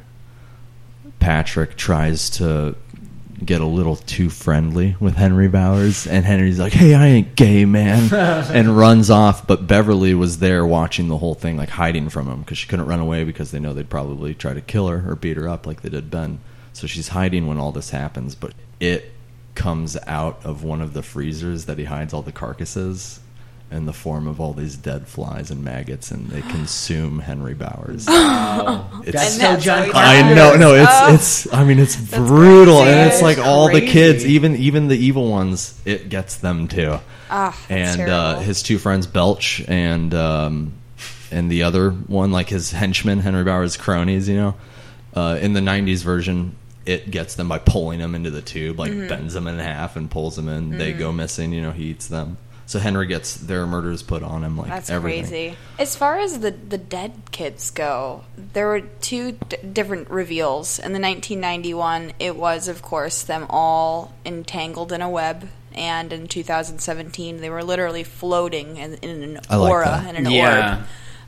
Patrick tries to get a little too friendly with Henry Bowers, and Henry's like, "Hey, I ain't gay, man," (laughs) and runs off. But Beverly was there watching the whole thing, like hiding from him because she couldn't run away because they know they'd probably try to kill her or beat her up like they did Ben. So she's hiding when all this happens, but it comes out of one of the freezers that he hides all the carcasses in the form of all these dead flies and maggots, and they (gasps) consume Henry Bowers. (laughs) Wow. It's- That's so that's John Carpenter. I know, no, it's Oh. it's. I mean, it's brutal, and it's like It's all the kids, even even the evil ones, it gets them too. Ah, that's and uh, his two friends, Belch and um, and the other one, like his henchmen, Henry Bowers' cronies. You know, uh, in the '90s version, it gets them by pulling them into the tube, like Mhm. bends them in half and pulls them in. They Mhm. go missing. You know, he eats them. So Henry gets their murders put on him, like That's everything. crazy. As far as the the dead kids go, there were two d- different reveals. In the 1991, it was of course them all entangled in a web, and in 2017, they were literally floating in, in an I like aura that. and an yeah, orb.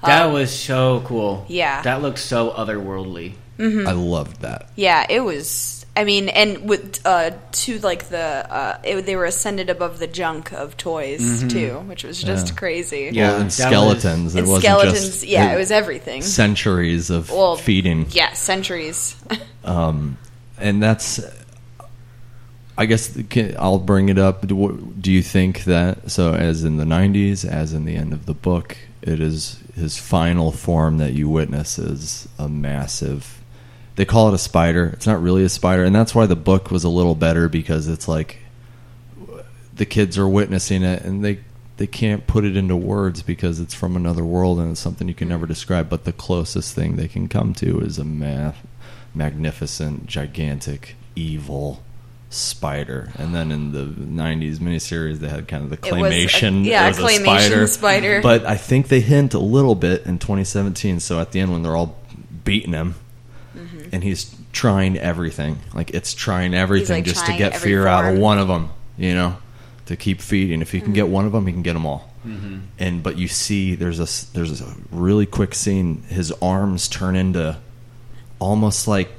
that Um, was so cool. Yeah. that looks so otherworldly. Mhm. I loved that. Yeah, it was. I mean, and with uh, to like the uh, it, they were ascended above the junk of toys Mhm. too, which was just Yeah. crazy. Well, and skeletons. it wasn't skeletons, just yeah, it was everything. Centuries of Well, feeding. Yeah, centuries. (laughs) Um, and that's, I guess, can, I'll bring it up. Do, do you think that, so as in the 90s, as in the end of the book, it is his final form that you witness is a massive, they call it a spider. It's not really a spider. And that's why the book was a little better because it's like the kids are witnessing it and they they can't put it into words because it's from another world and it's something you can never describe but the closest thing they can come to is a ma- magnificent gigantic evil spider and then in the 90s miniseries they had kind of the was a- claymation yeah, it was a claymation spider. spider. but i think they hint a little bit in 2017 so at the end when they're all beating him. And he's trying everything. Like it's trying everything like, just to get every fear out of one of them you know to keep feeding. If he can Mm-hmm. get one of them he can get them all. Mhm. and but you see there's a s- there's a really quick scene. His arms turn into almost like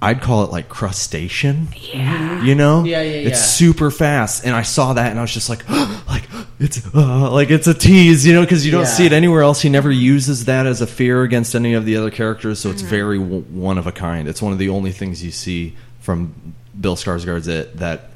I'd call it like crustacean. Yeah. You know? Yeah, yeah, yeah. It's super fast and I saw that and I was just like (gasps) like it's uh, like it's a tease, you know, cuz you don't Yeah. see it anywhere else. He never uses that as a fear against any of the other characters, so it's Mm-hmm. very w- one of a kind. It's one of the only things you see from Bill Skarsgård's it that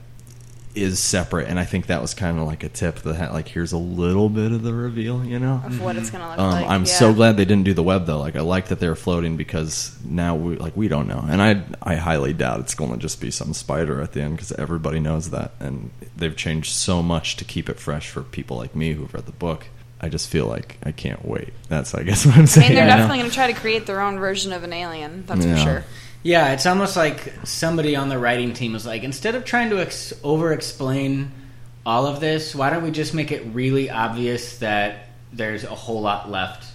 is separate and I think that was kind of like a tip that like here's a little bit of the reveal, you know? Of what it's gonna look Um, like. I'm yeah. so glad they didn't do the web though. Like I like that they're floating because now we like we don't know, and I I highly doubt it's going to just be some spider at the end because everybody knows that, and they've changed so much to keep it fresh for people like me who've read the book. I just feel like I can't wait. That's I guess (laughs) what I'm I saying. mean, they're definitely going to try to create their own version of an alien. That's Yeah. for sure. Yeah, it's almost like somebody on the writing team was like, instead of trying to ex- over explain all of this, why don't we just make it really obvious that there's a whole lot left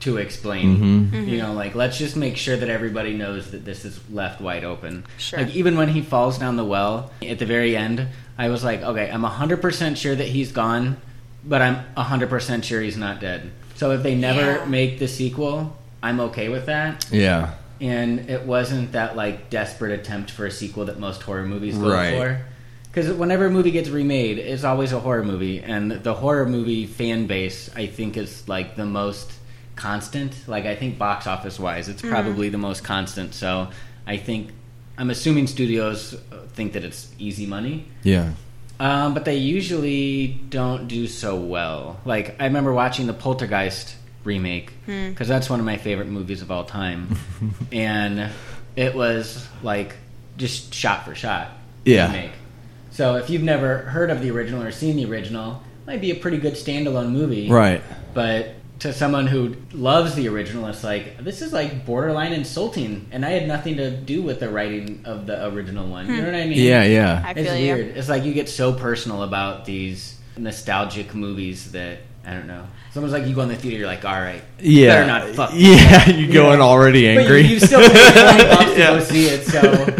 to explain? Mhm. Mm-hmm. You know, like, let's just make sure that everybody knows that this is left wide open. Sure. Like, even when he falls down the well at the very end, I was like, okay, I'm 100% sure that he's gone, but I'm 100% sure he's not dead. So if they never Yeah. make the sequel, I'm okay with that yeah. And it wasn't that like desperate attempt for a sequel that most horror movies go Right. for. Because whenever a movie gets remade, it's always a horror movie, and the horror movie fan base, I think, is like the most constant. Like I think box office wise, it's probably the most constant. So I think I'm assuming studios think that it's easy money. Yeah. Um, but they usually don't do so well. Like I remember watching the Poltergeist remake Hmm. because that's one of my favorite movies of all time, (laughs) and it was like just shot for shot Yeah. remake. So if you've never heard of the original or seen the original, it might be a pretty good standalone movie, Right. But to someone who loves the original, it's like this is like borderline insulting, and I had nothing to do with the writing of the original one. You know what I mean? Yeah, yeah. I it's feel you. weird. It's like you get so personal about these nostalgic movies that I don't know. Someone's like, you go in the theater, you're like, all right, Yeah. better not fuck. (laughs) Yeah, that." you go in know? already But angry. you, you still paid twenty bucks to (laughs) go see it, so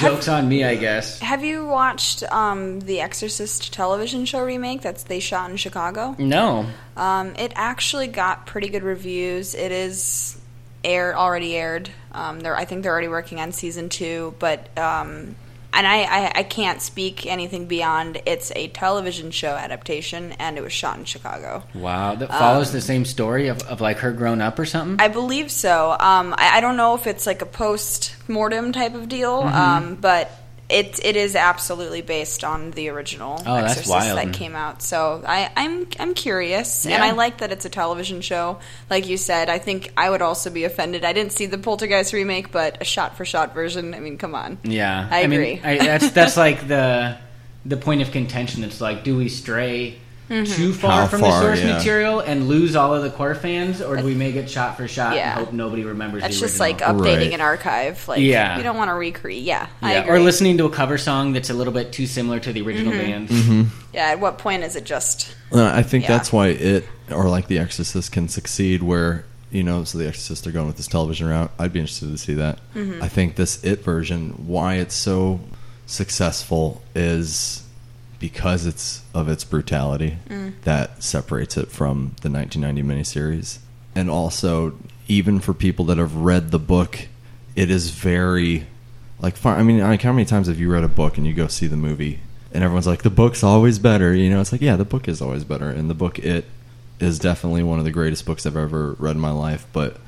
(laughs) jokes on me, I guess. Have you watched um, the Exorcist television show remake that's they shot in Chicago? No, Um, it actually got pretty good reviews. It is air already aired. Um, they're, I think they're already working on season two, but um, and I, I, I can't speak anything beyond. It's a television show adaptation, and it was shot in Chicago. wow, that follows the same story of, of like her grown up or something. I believe so. Um, I, I don't know if it's like a post mortem type of deal, Mm-hmm. um, but it it is absolutely based on the original Oh, that's Exorcist wild. that came out. So I, I'm I'm curious, and I like that it's a television show. Like you said, I think I would also be offended. I didn't see the Poltergeist remake, but a shot for shot version. I mean, come on. Yeah, I mean, agree. I, that's that's (laughs) like the the point of contention. It's like, do we stray too far How from far, the source yeah. material and lose all of the core fans, or do we make it shot for shot Yeah. and hope nobody remembers That's the just like updating Right. an archive. Like, Yeah. you don't want to recreate. Yeah, I yeah, agree. or listening to a cover song that's a little bit too similar to the original Mm-hmm. band. Yeah, at what point is it just? Uh, I think Yeah. that's why it or like The Exorcist can succeed where you know so The Exorcist are going with this television route. I'd be interested to see that. Mm-hmm. I think this It version why it's so successful is because it's of its brutality Mm. that separates it from the 1990 miniseries, and also even for people that have read the book, it is very like far, I mean, like how many times have you read a book and you go see the movie and everyone's like the book's always better, you know? It's like yeah, the book is always better, and the book it is definitely one of the greatest books I've ever read in my life, but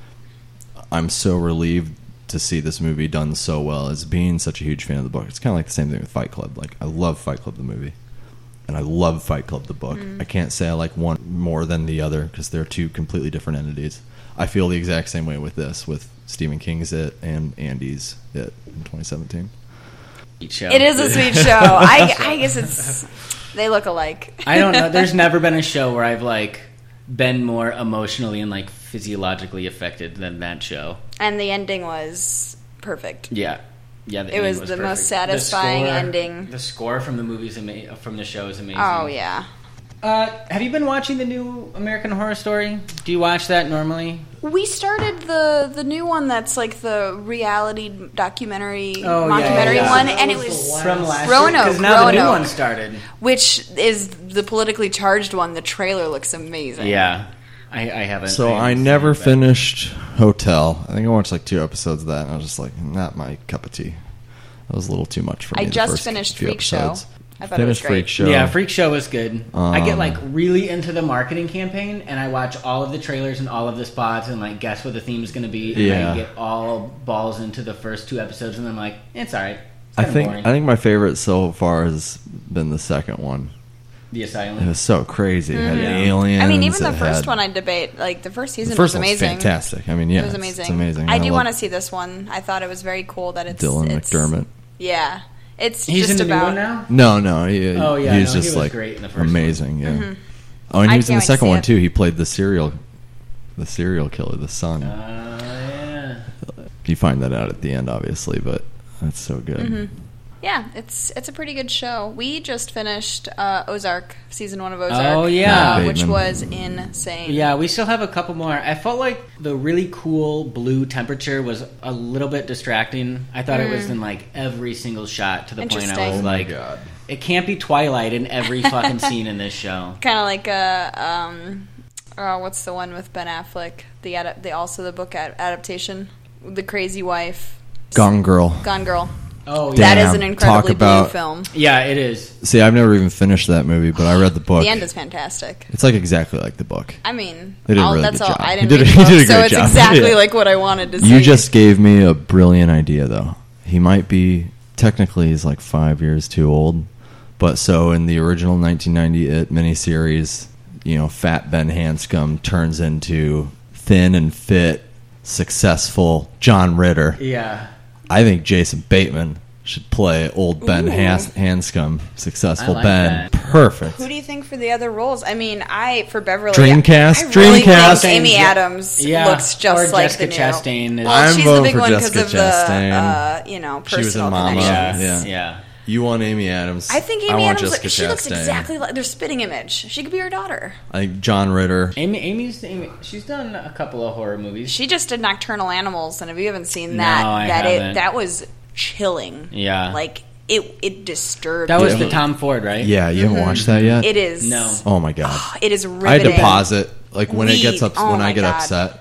I'm so relieved to see this movie done so well as being such a huge fan of the book. It's kind of like the same thing with Fight Club. Like I love Fight Club the movie, and I love Fight Club the book. Mm. I can't say I like one more than the other because they're two completely different entities. I feel the exact same way with this, with Stephen King's It and Andy's It in 2017. Show. It is a sweet (laughs) show. I, I (laughs) guess it's they look alike. I don't know. There's (laughs) never been a show where I've like been more emotionally and like physiologically affected than that show. and the ending was perfect. Yeah, yeah. The It ending was the most perfect. satisfying score- ending. The score from the movies ama- from the show is amazing. Oh yeah. Uh, have you been watching the new American Horror Story? Do you watch that normally? We started the the new one that's like the reality documentary Oh, mockumentary yeah, yeah. one, That and it was was From last Roanoke, year, because now the new one started. which is the politically charged one. The trailer looks amazing. Yeah, I, I haven't. So I, haven't never seen it, but- finished Hotel. I think I watched like two episodes of that, and I was just like, not my cup of tea. That was a little too much for me. I just finished few Freak Show. I thought it was finished great. Freak Show. Yeah, Freak Show was good. I get Um, like really into the marketing campaign, and I watch all of the trailers and all of the spots, and like guess what the theme is going to be. And Yeah. I get all balls into the first two episodes, and I'm like, it's all right. It's I think boring. I think my favorite so far has been the second one. The Asylum. It was so crazy. It had Mhm. aliens. I mean, even the first had- one I debate. Like the first season The first was amazing. fantastic. I mean, yeah, it was amazing. it's amazing. I I do love- want to see this one. I thought it was very cool that it's Dylan it's- McDermott. Yeah, it's He's just in the new about one now. No, no. He, Oh, yeah, he's no, he just was like great in the first amazing. Yeah. Mhm. Oh, and I he was in the wait to second one it. too. He played the serial, the serial killer, the son. Uh, yeah. You find that out at the end, obviously, but that's so good. Mhm. Yeah, it's it's a pretty good show. We just finished uh, Ozark season one of Ozark. Oh, yeah. uh, which was insane. Yeah, we still have a couple more. I felt like the really cool blue temperature was a little bit distracting. I thought it was Mm. in like every single shot to the point I was Oh like, God. it can't be Twilight in every (laughs) fucking scene in this show. kind of like a um, oh, what's the one with Ben Affleck? The adap- the also the book ad- adaptation, The Crazy Wife, Gone Girl. Gone Girl. Oh, That Damn, is an incredibly talk about- blue film. Yeah, it is. See, I've never even finished that movie, but I read the book. The end is fantastic. It's like exactly like the book. I mean, They did a all- really that's good all. job. I He didn't did a- read (laughs) he the book, did a so great it's job. exactly (laughs) Yeah. like what I wanted to see. You just gave me a brilliant idea, though. He might be technically he's like five years too old, but so in the original 1990 It miniseries, you know, Fat Ben Hanscom turns into thin and fit, successful John Ritter. Yeah. I think Jason Bateman should play old Ben Ooh. Hans- Hanscom, successful I like Ben. that. Perfect. Who do you think for the other roles? I mean, I for Beverly Dreamcast? I really Dreamcast. think Amy Adams Yeah. looks just Or like Jessica the new. Chastain is- Well, I'm she's the voting big for one because Jessica of Chastain. the uh, you know She was personal in Mama. connections. Yes. Yeah. Yeah. You want Amy Adams? I think I Amy want Adams. Jessica she looks Chastain. exactly like their spitting image. She could be her daughter. I think John Ritter. Amy, Amy's Amy, she's done a couple of horror movies. She just did Nocturnal Animals, and if you haven't seen No, that, I that haven't. it that was chilling. Yeah. like it it disturbed. that was me. the Tom Ford, right? Yeah, you haven't watched that yet? It is. No. Oh my god! (sighs) It is I riveting. had to pause it. Like when it gets up, Oh when I get God. upset.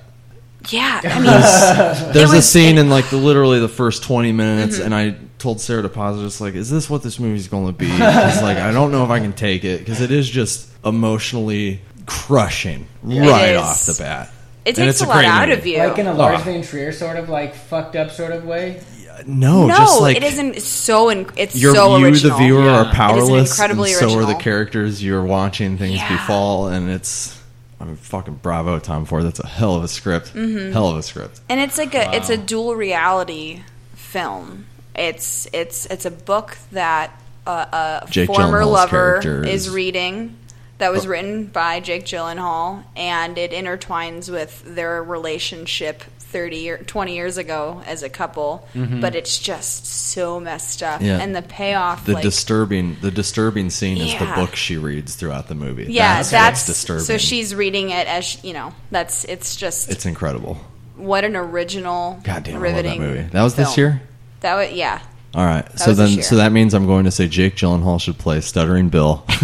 Yeah, I (laughs) mean, There's it a scene it- in like the literally the first 20 minutes, Mhm. and I told Sarah to pause it. Just like, is this what this movie's going to be? (laughs) It's like I don't know if I can take it because it is just emotionally crushing It right off the bat. It takes it's a lot out movie. of you. Like in a Lars. von Trier sort of like fucked up sort of way. No, no, just like it isn't it's so. In, it's you're, so you, original. the viewer, Yeah. are It is powerless, incredibly and so are the characters you're watching things Yeah. befall, and it's. I mean, fucking bravo, Tom Ford. That's a hell of a script. Mhm. Hell of a script. and it's like a it's a dual reality film. It's it's it's a book that uh, a Jake former Gyllenhaal's lover character is is- reading that was written by Jake Gyllenhaal, and it intertwines with their relationship 30 or 20 years ago as a couple. Mhm. But it's just so messed up, Yeah. and the payoff, The like, disturbing, the disturbing scene is the Yeah. book she reads throughout the movie. yeah, that's, what's disturbing. so she's reading it as you know. That's it's just it's incredible. what an original, Goddamn, I love that riveting movie. That was this film. year. That was yeah. All right, That so then, so that means I'm going to say Jake Gyllenhaal should play Stuttering Bill. (laughs)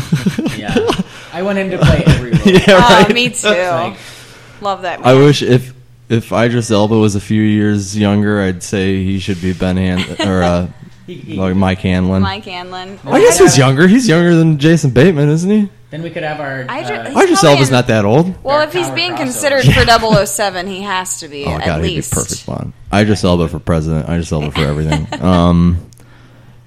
Yeah. (laughs) I want him to play every role. Yeah, Oh, right? me too. Like, Love that. I wish if if Idris Elba was a few years younger, I'd say he should be Ben Han or uh, (laughs) He- he- like Mike Hanlon. Mike Hanlon. I guess he's younger. He's younger than Jason Bateman, isn't he? Then we could have our. I ju- uh, Idris probably Elba's in- not that old. Well, if he's being crossover. considered for 007, he has to be Oh at god, he'd be least. perfect Bond. Idris Elba for president. Idris Elba for everything. (laughs) um,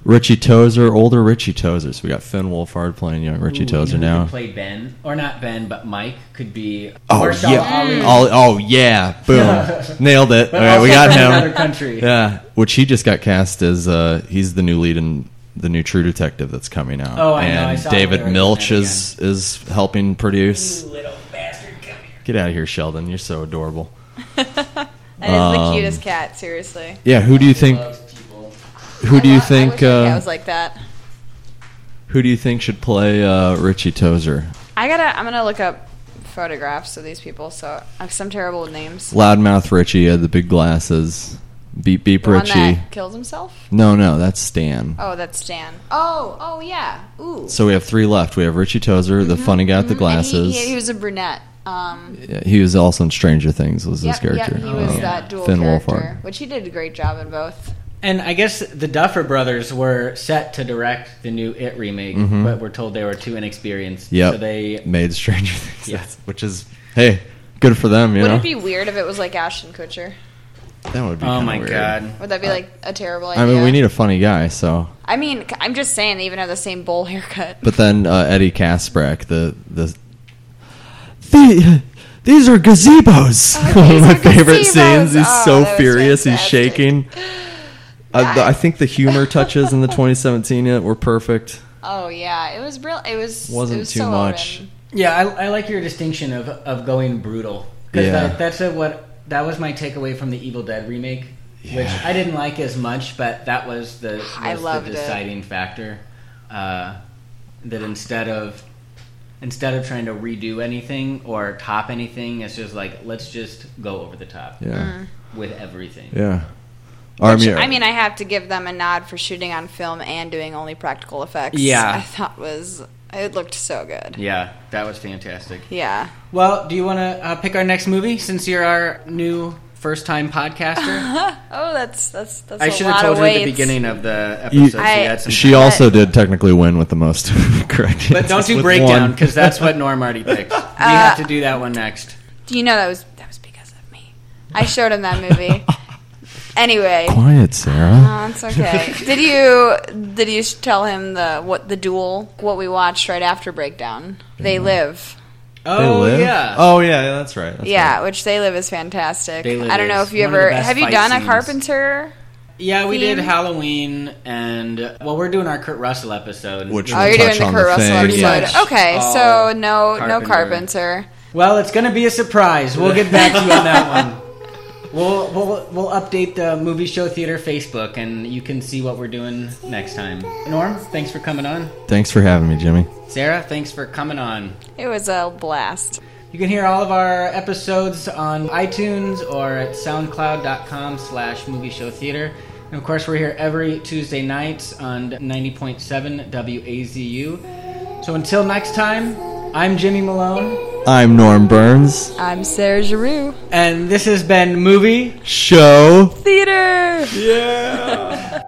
Richie Tozier, older Richie Tozier. So we got Finn Wolfhard playing young Richie Ooh, Tozier you know now. could play Ben, or not Ben, but Mike could be. Oh Mahershala yeah! Ali. Oh, oh yeah! Boom! (laughs) Nailed it. All right, we got him. another country. Yeah, which he just got cast as. Uh, he's the new lead in the new True Detective that's coming out. Oh, I know, and I saw David they Milch doing that is is helping produce. Little bastard, come here. Get out of here, Sheldon! You're so adorable. (laughs) That is the Um, cutest cat, seriously. Yeah, who do you think? Who do you I think? wish my cat Uh, was like that. who do you think should play uh, Richie Tozier? I gotta. I'm gonna look up photographs of these people. So I'm some terrible with names. Loudmouth Richie had the big glasses. Beep beep The one Richie. that kills himself. No, no, that's Stan. Oh, that's Stan. Oh, oh yeah. Ooh. So we have three left. We have Richie Tozier, the funny guy with the Mhm. And he- glasses. He, he was a brunette. Um, Yeah, he was also in Stranger Things. Was yep, his character? Yep, he was Uh, that dual Finn character, Wolfhard. which he did a great job in both. And I guess the Duffer Brothers were set to direct the new It remake, Mhm. but we're told they were too inexperienced. Yeah, So they. made Stranger Things. Yeah. Which is hey, good for them. You Would know it be weird if it was like Ashton Kutcher? That would be. Oh my weird. god. Would that be like a terrible idea? I mean, we need a funny guy. So, I mean, I'm just saying they even have the same bowl (laughs) haircut. but then uh, Eddie Kaspbrak, the the. the these are gazebos. Oh, (laughs) One of my favorite gazebos. scenes. He's Oh, so that was furious. He's fantastic. shaking. Uh, the, I think the humor (laughs) touches in the 2017 yet were perfect. Oh yeah, it was real. It was Wasn't it was too so much. Owen. Yeah, I, I like your distinction of, of going brutal. Because Yeah. that, that's a, what that was my takeaway from the Evil Dead remake, which I didn't like as much, but that was the, was I loved the it. deciding factor. Uh, that instead of instead of trying to redo anything or top anything, it's just like let's just go over the top Yeah, with everything. yeah. Which, Army. I mean, I have to give them a nod for shooting on film and doing only practical effects. Yeah. (laughs) I thought was it looked so good. Yeah, that was fantastic. Yeah. Well, do you want to uh, pick our next movie since you're our new first time podcaster? (laughs) Oh, that's that's that's I a should have told you at the beginning of the You- episode. so I- you she time. also did technically win with the most (laughs) correct. But don't do with breakdown because that's what Norm already (laughs) picked. We Uh, have to do that one next. Do you know that was that was because of me? I showed him that movie. Anyway. Quiet, Sarah. Oh, it's okay. (laughs) did you did you tell him the what the duel what we watched right after breakdown? They live. Oh, they Oh live? yeah. Oh yeah, yeah, that's right. That's yeah, right. which they live is fantastic. They Live I don't know if you one of the ever have you fight done a. Carpenter. Yeah, we theme? did Halloween, and well, we're doing our Kurt Russell episode. Which Oh, We'll you're doing the Kurt the Russell thing, episode. much Okay, all so no no Carpenter. Carpenter. Well, it's going to be a surprise. We'll get back to you on that one. (laughs) We'll, we'll we'll update the movie show theater Facebook, and you can see what we're doing next time. Norm, thanks for coming on. Thanks for having me, Jimmy. Sarah, thanks for coming on. It was a blast. You can hear all of our episodes on iTunes or at soundcloud.com slash movie show theater. And of course, we're here every Tuesday night on 90.7 WAZU. So until next time, I'm Jimmy Malone, I'm Norm Burns. I'm Sarah Giroux. and this has been Movie Show. Theater. Yeah. (laughs)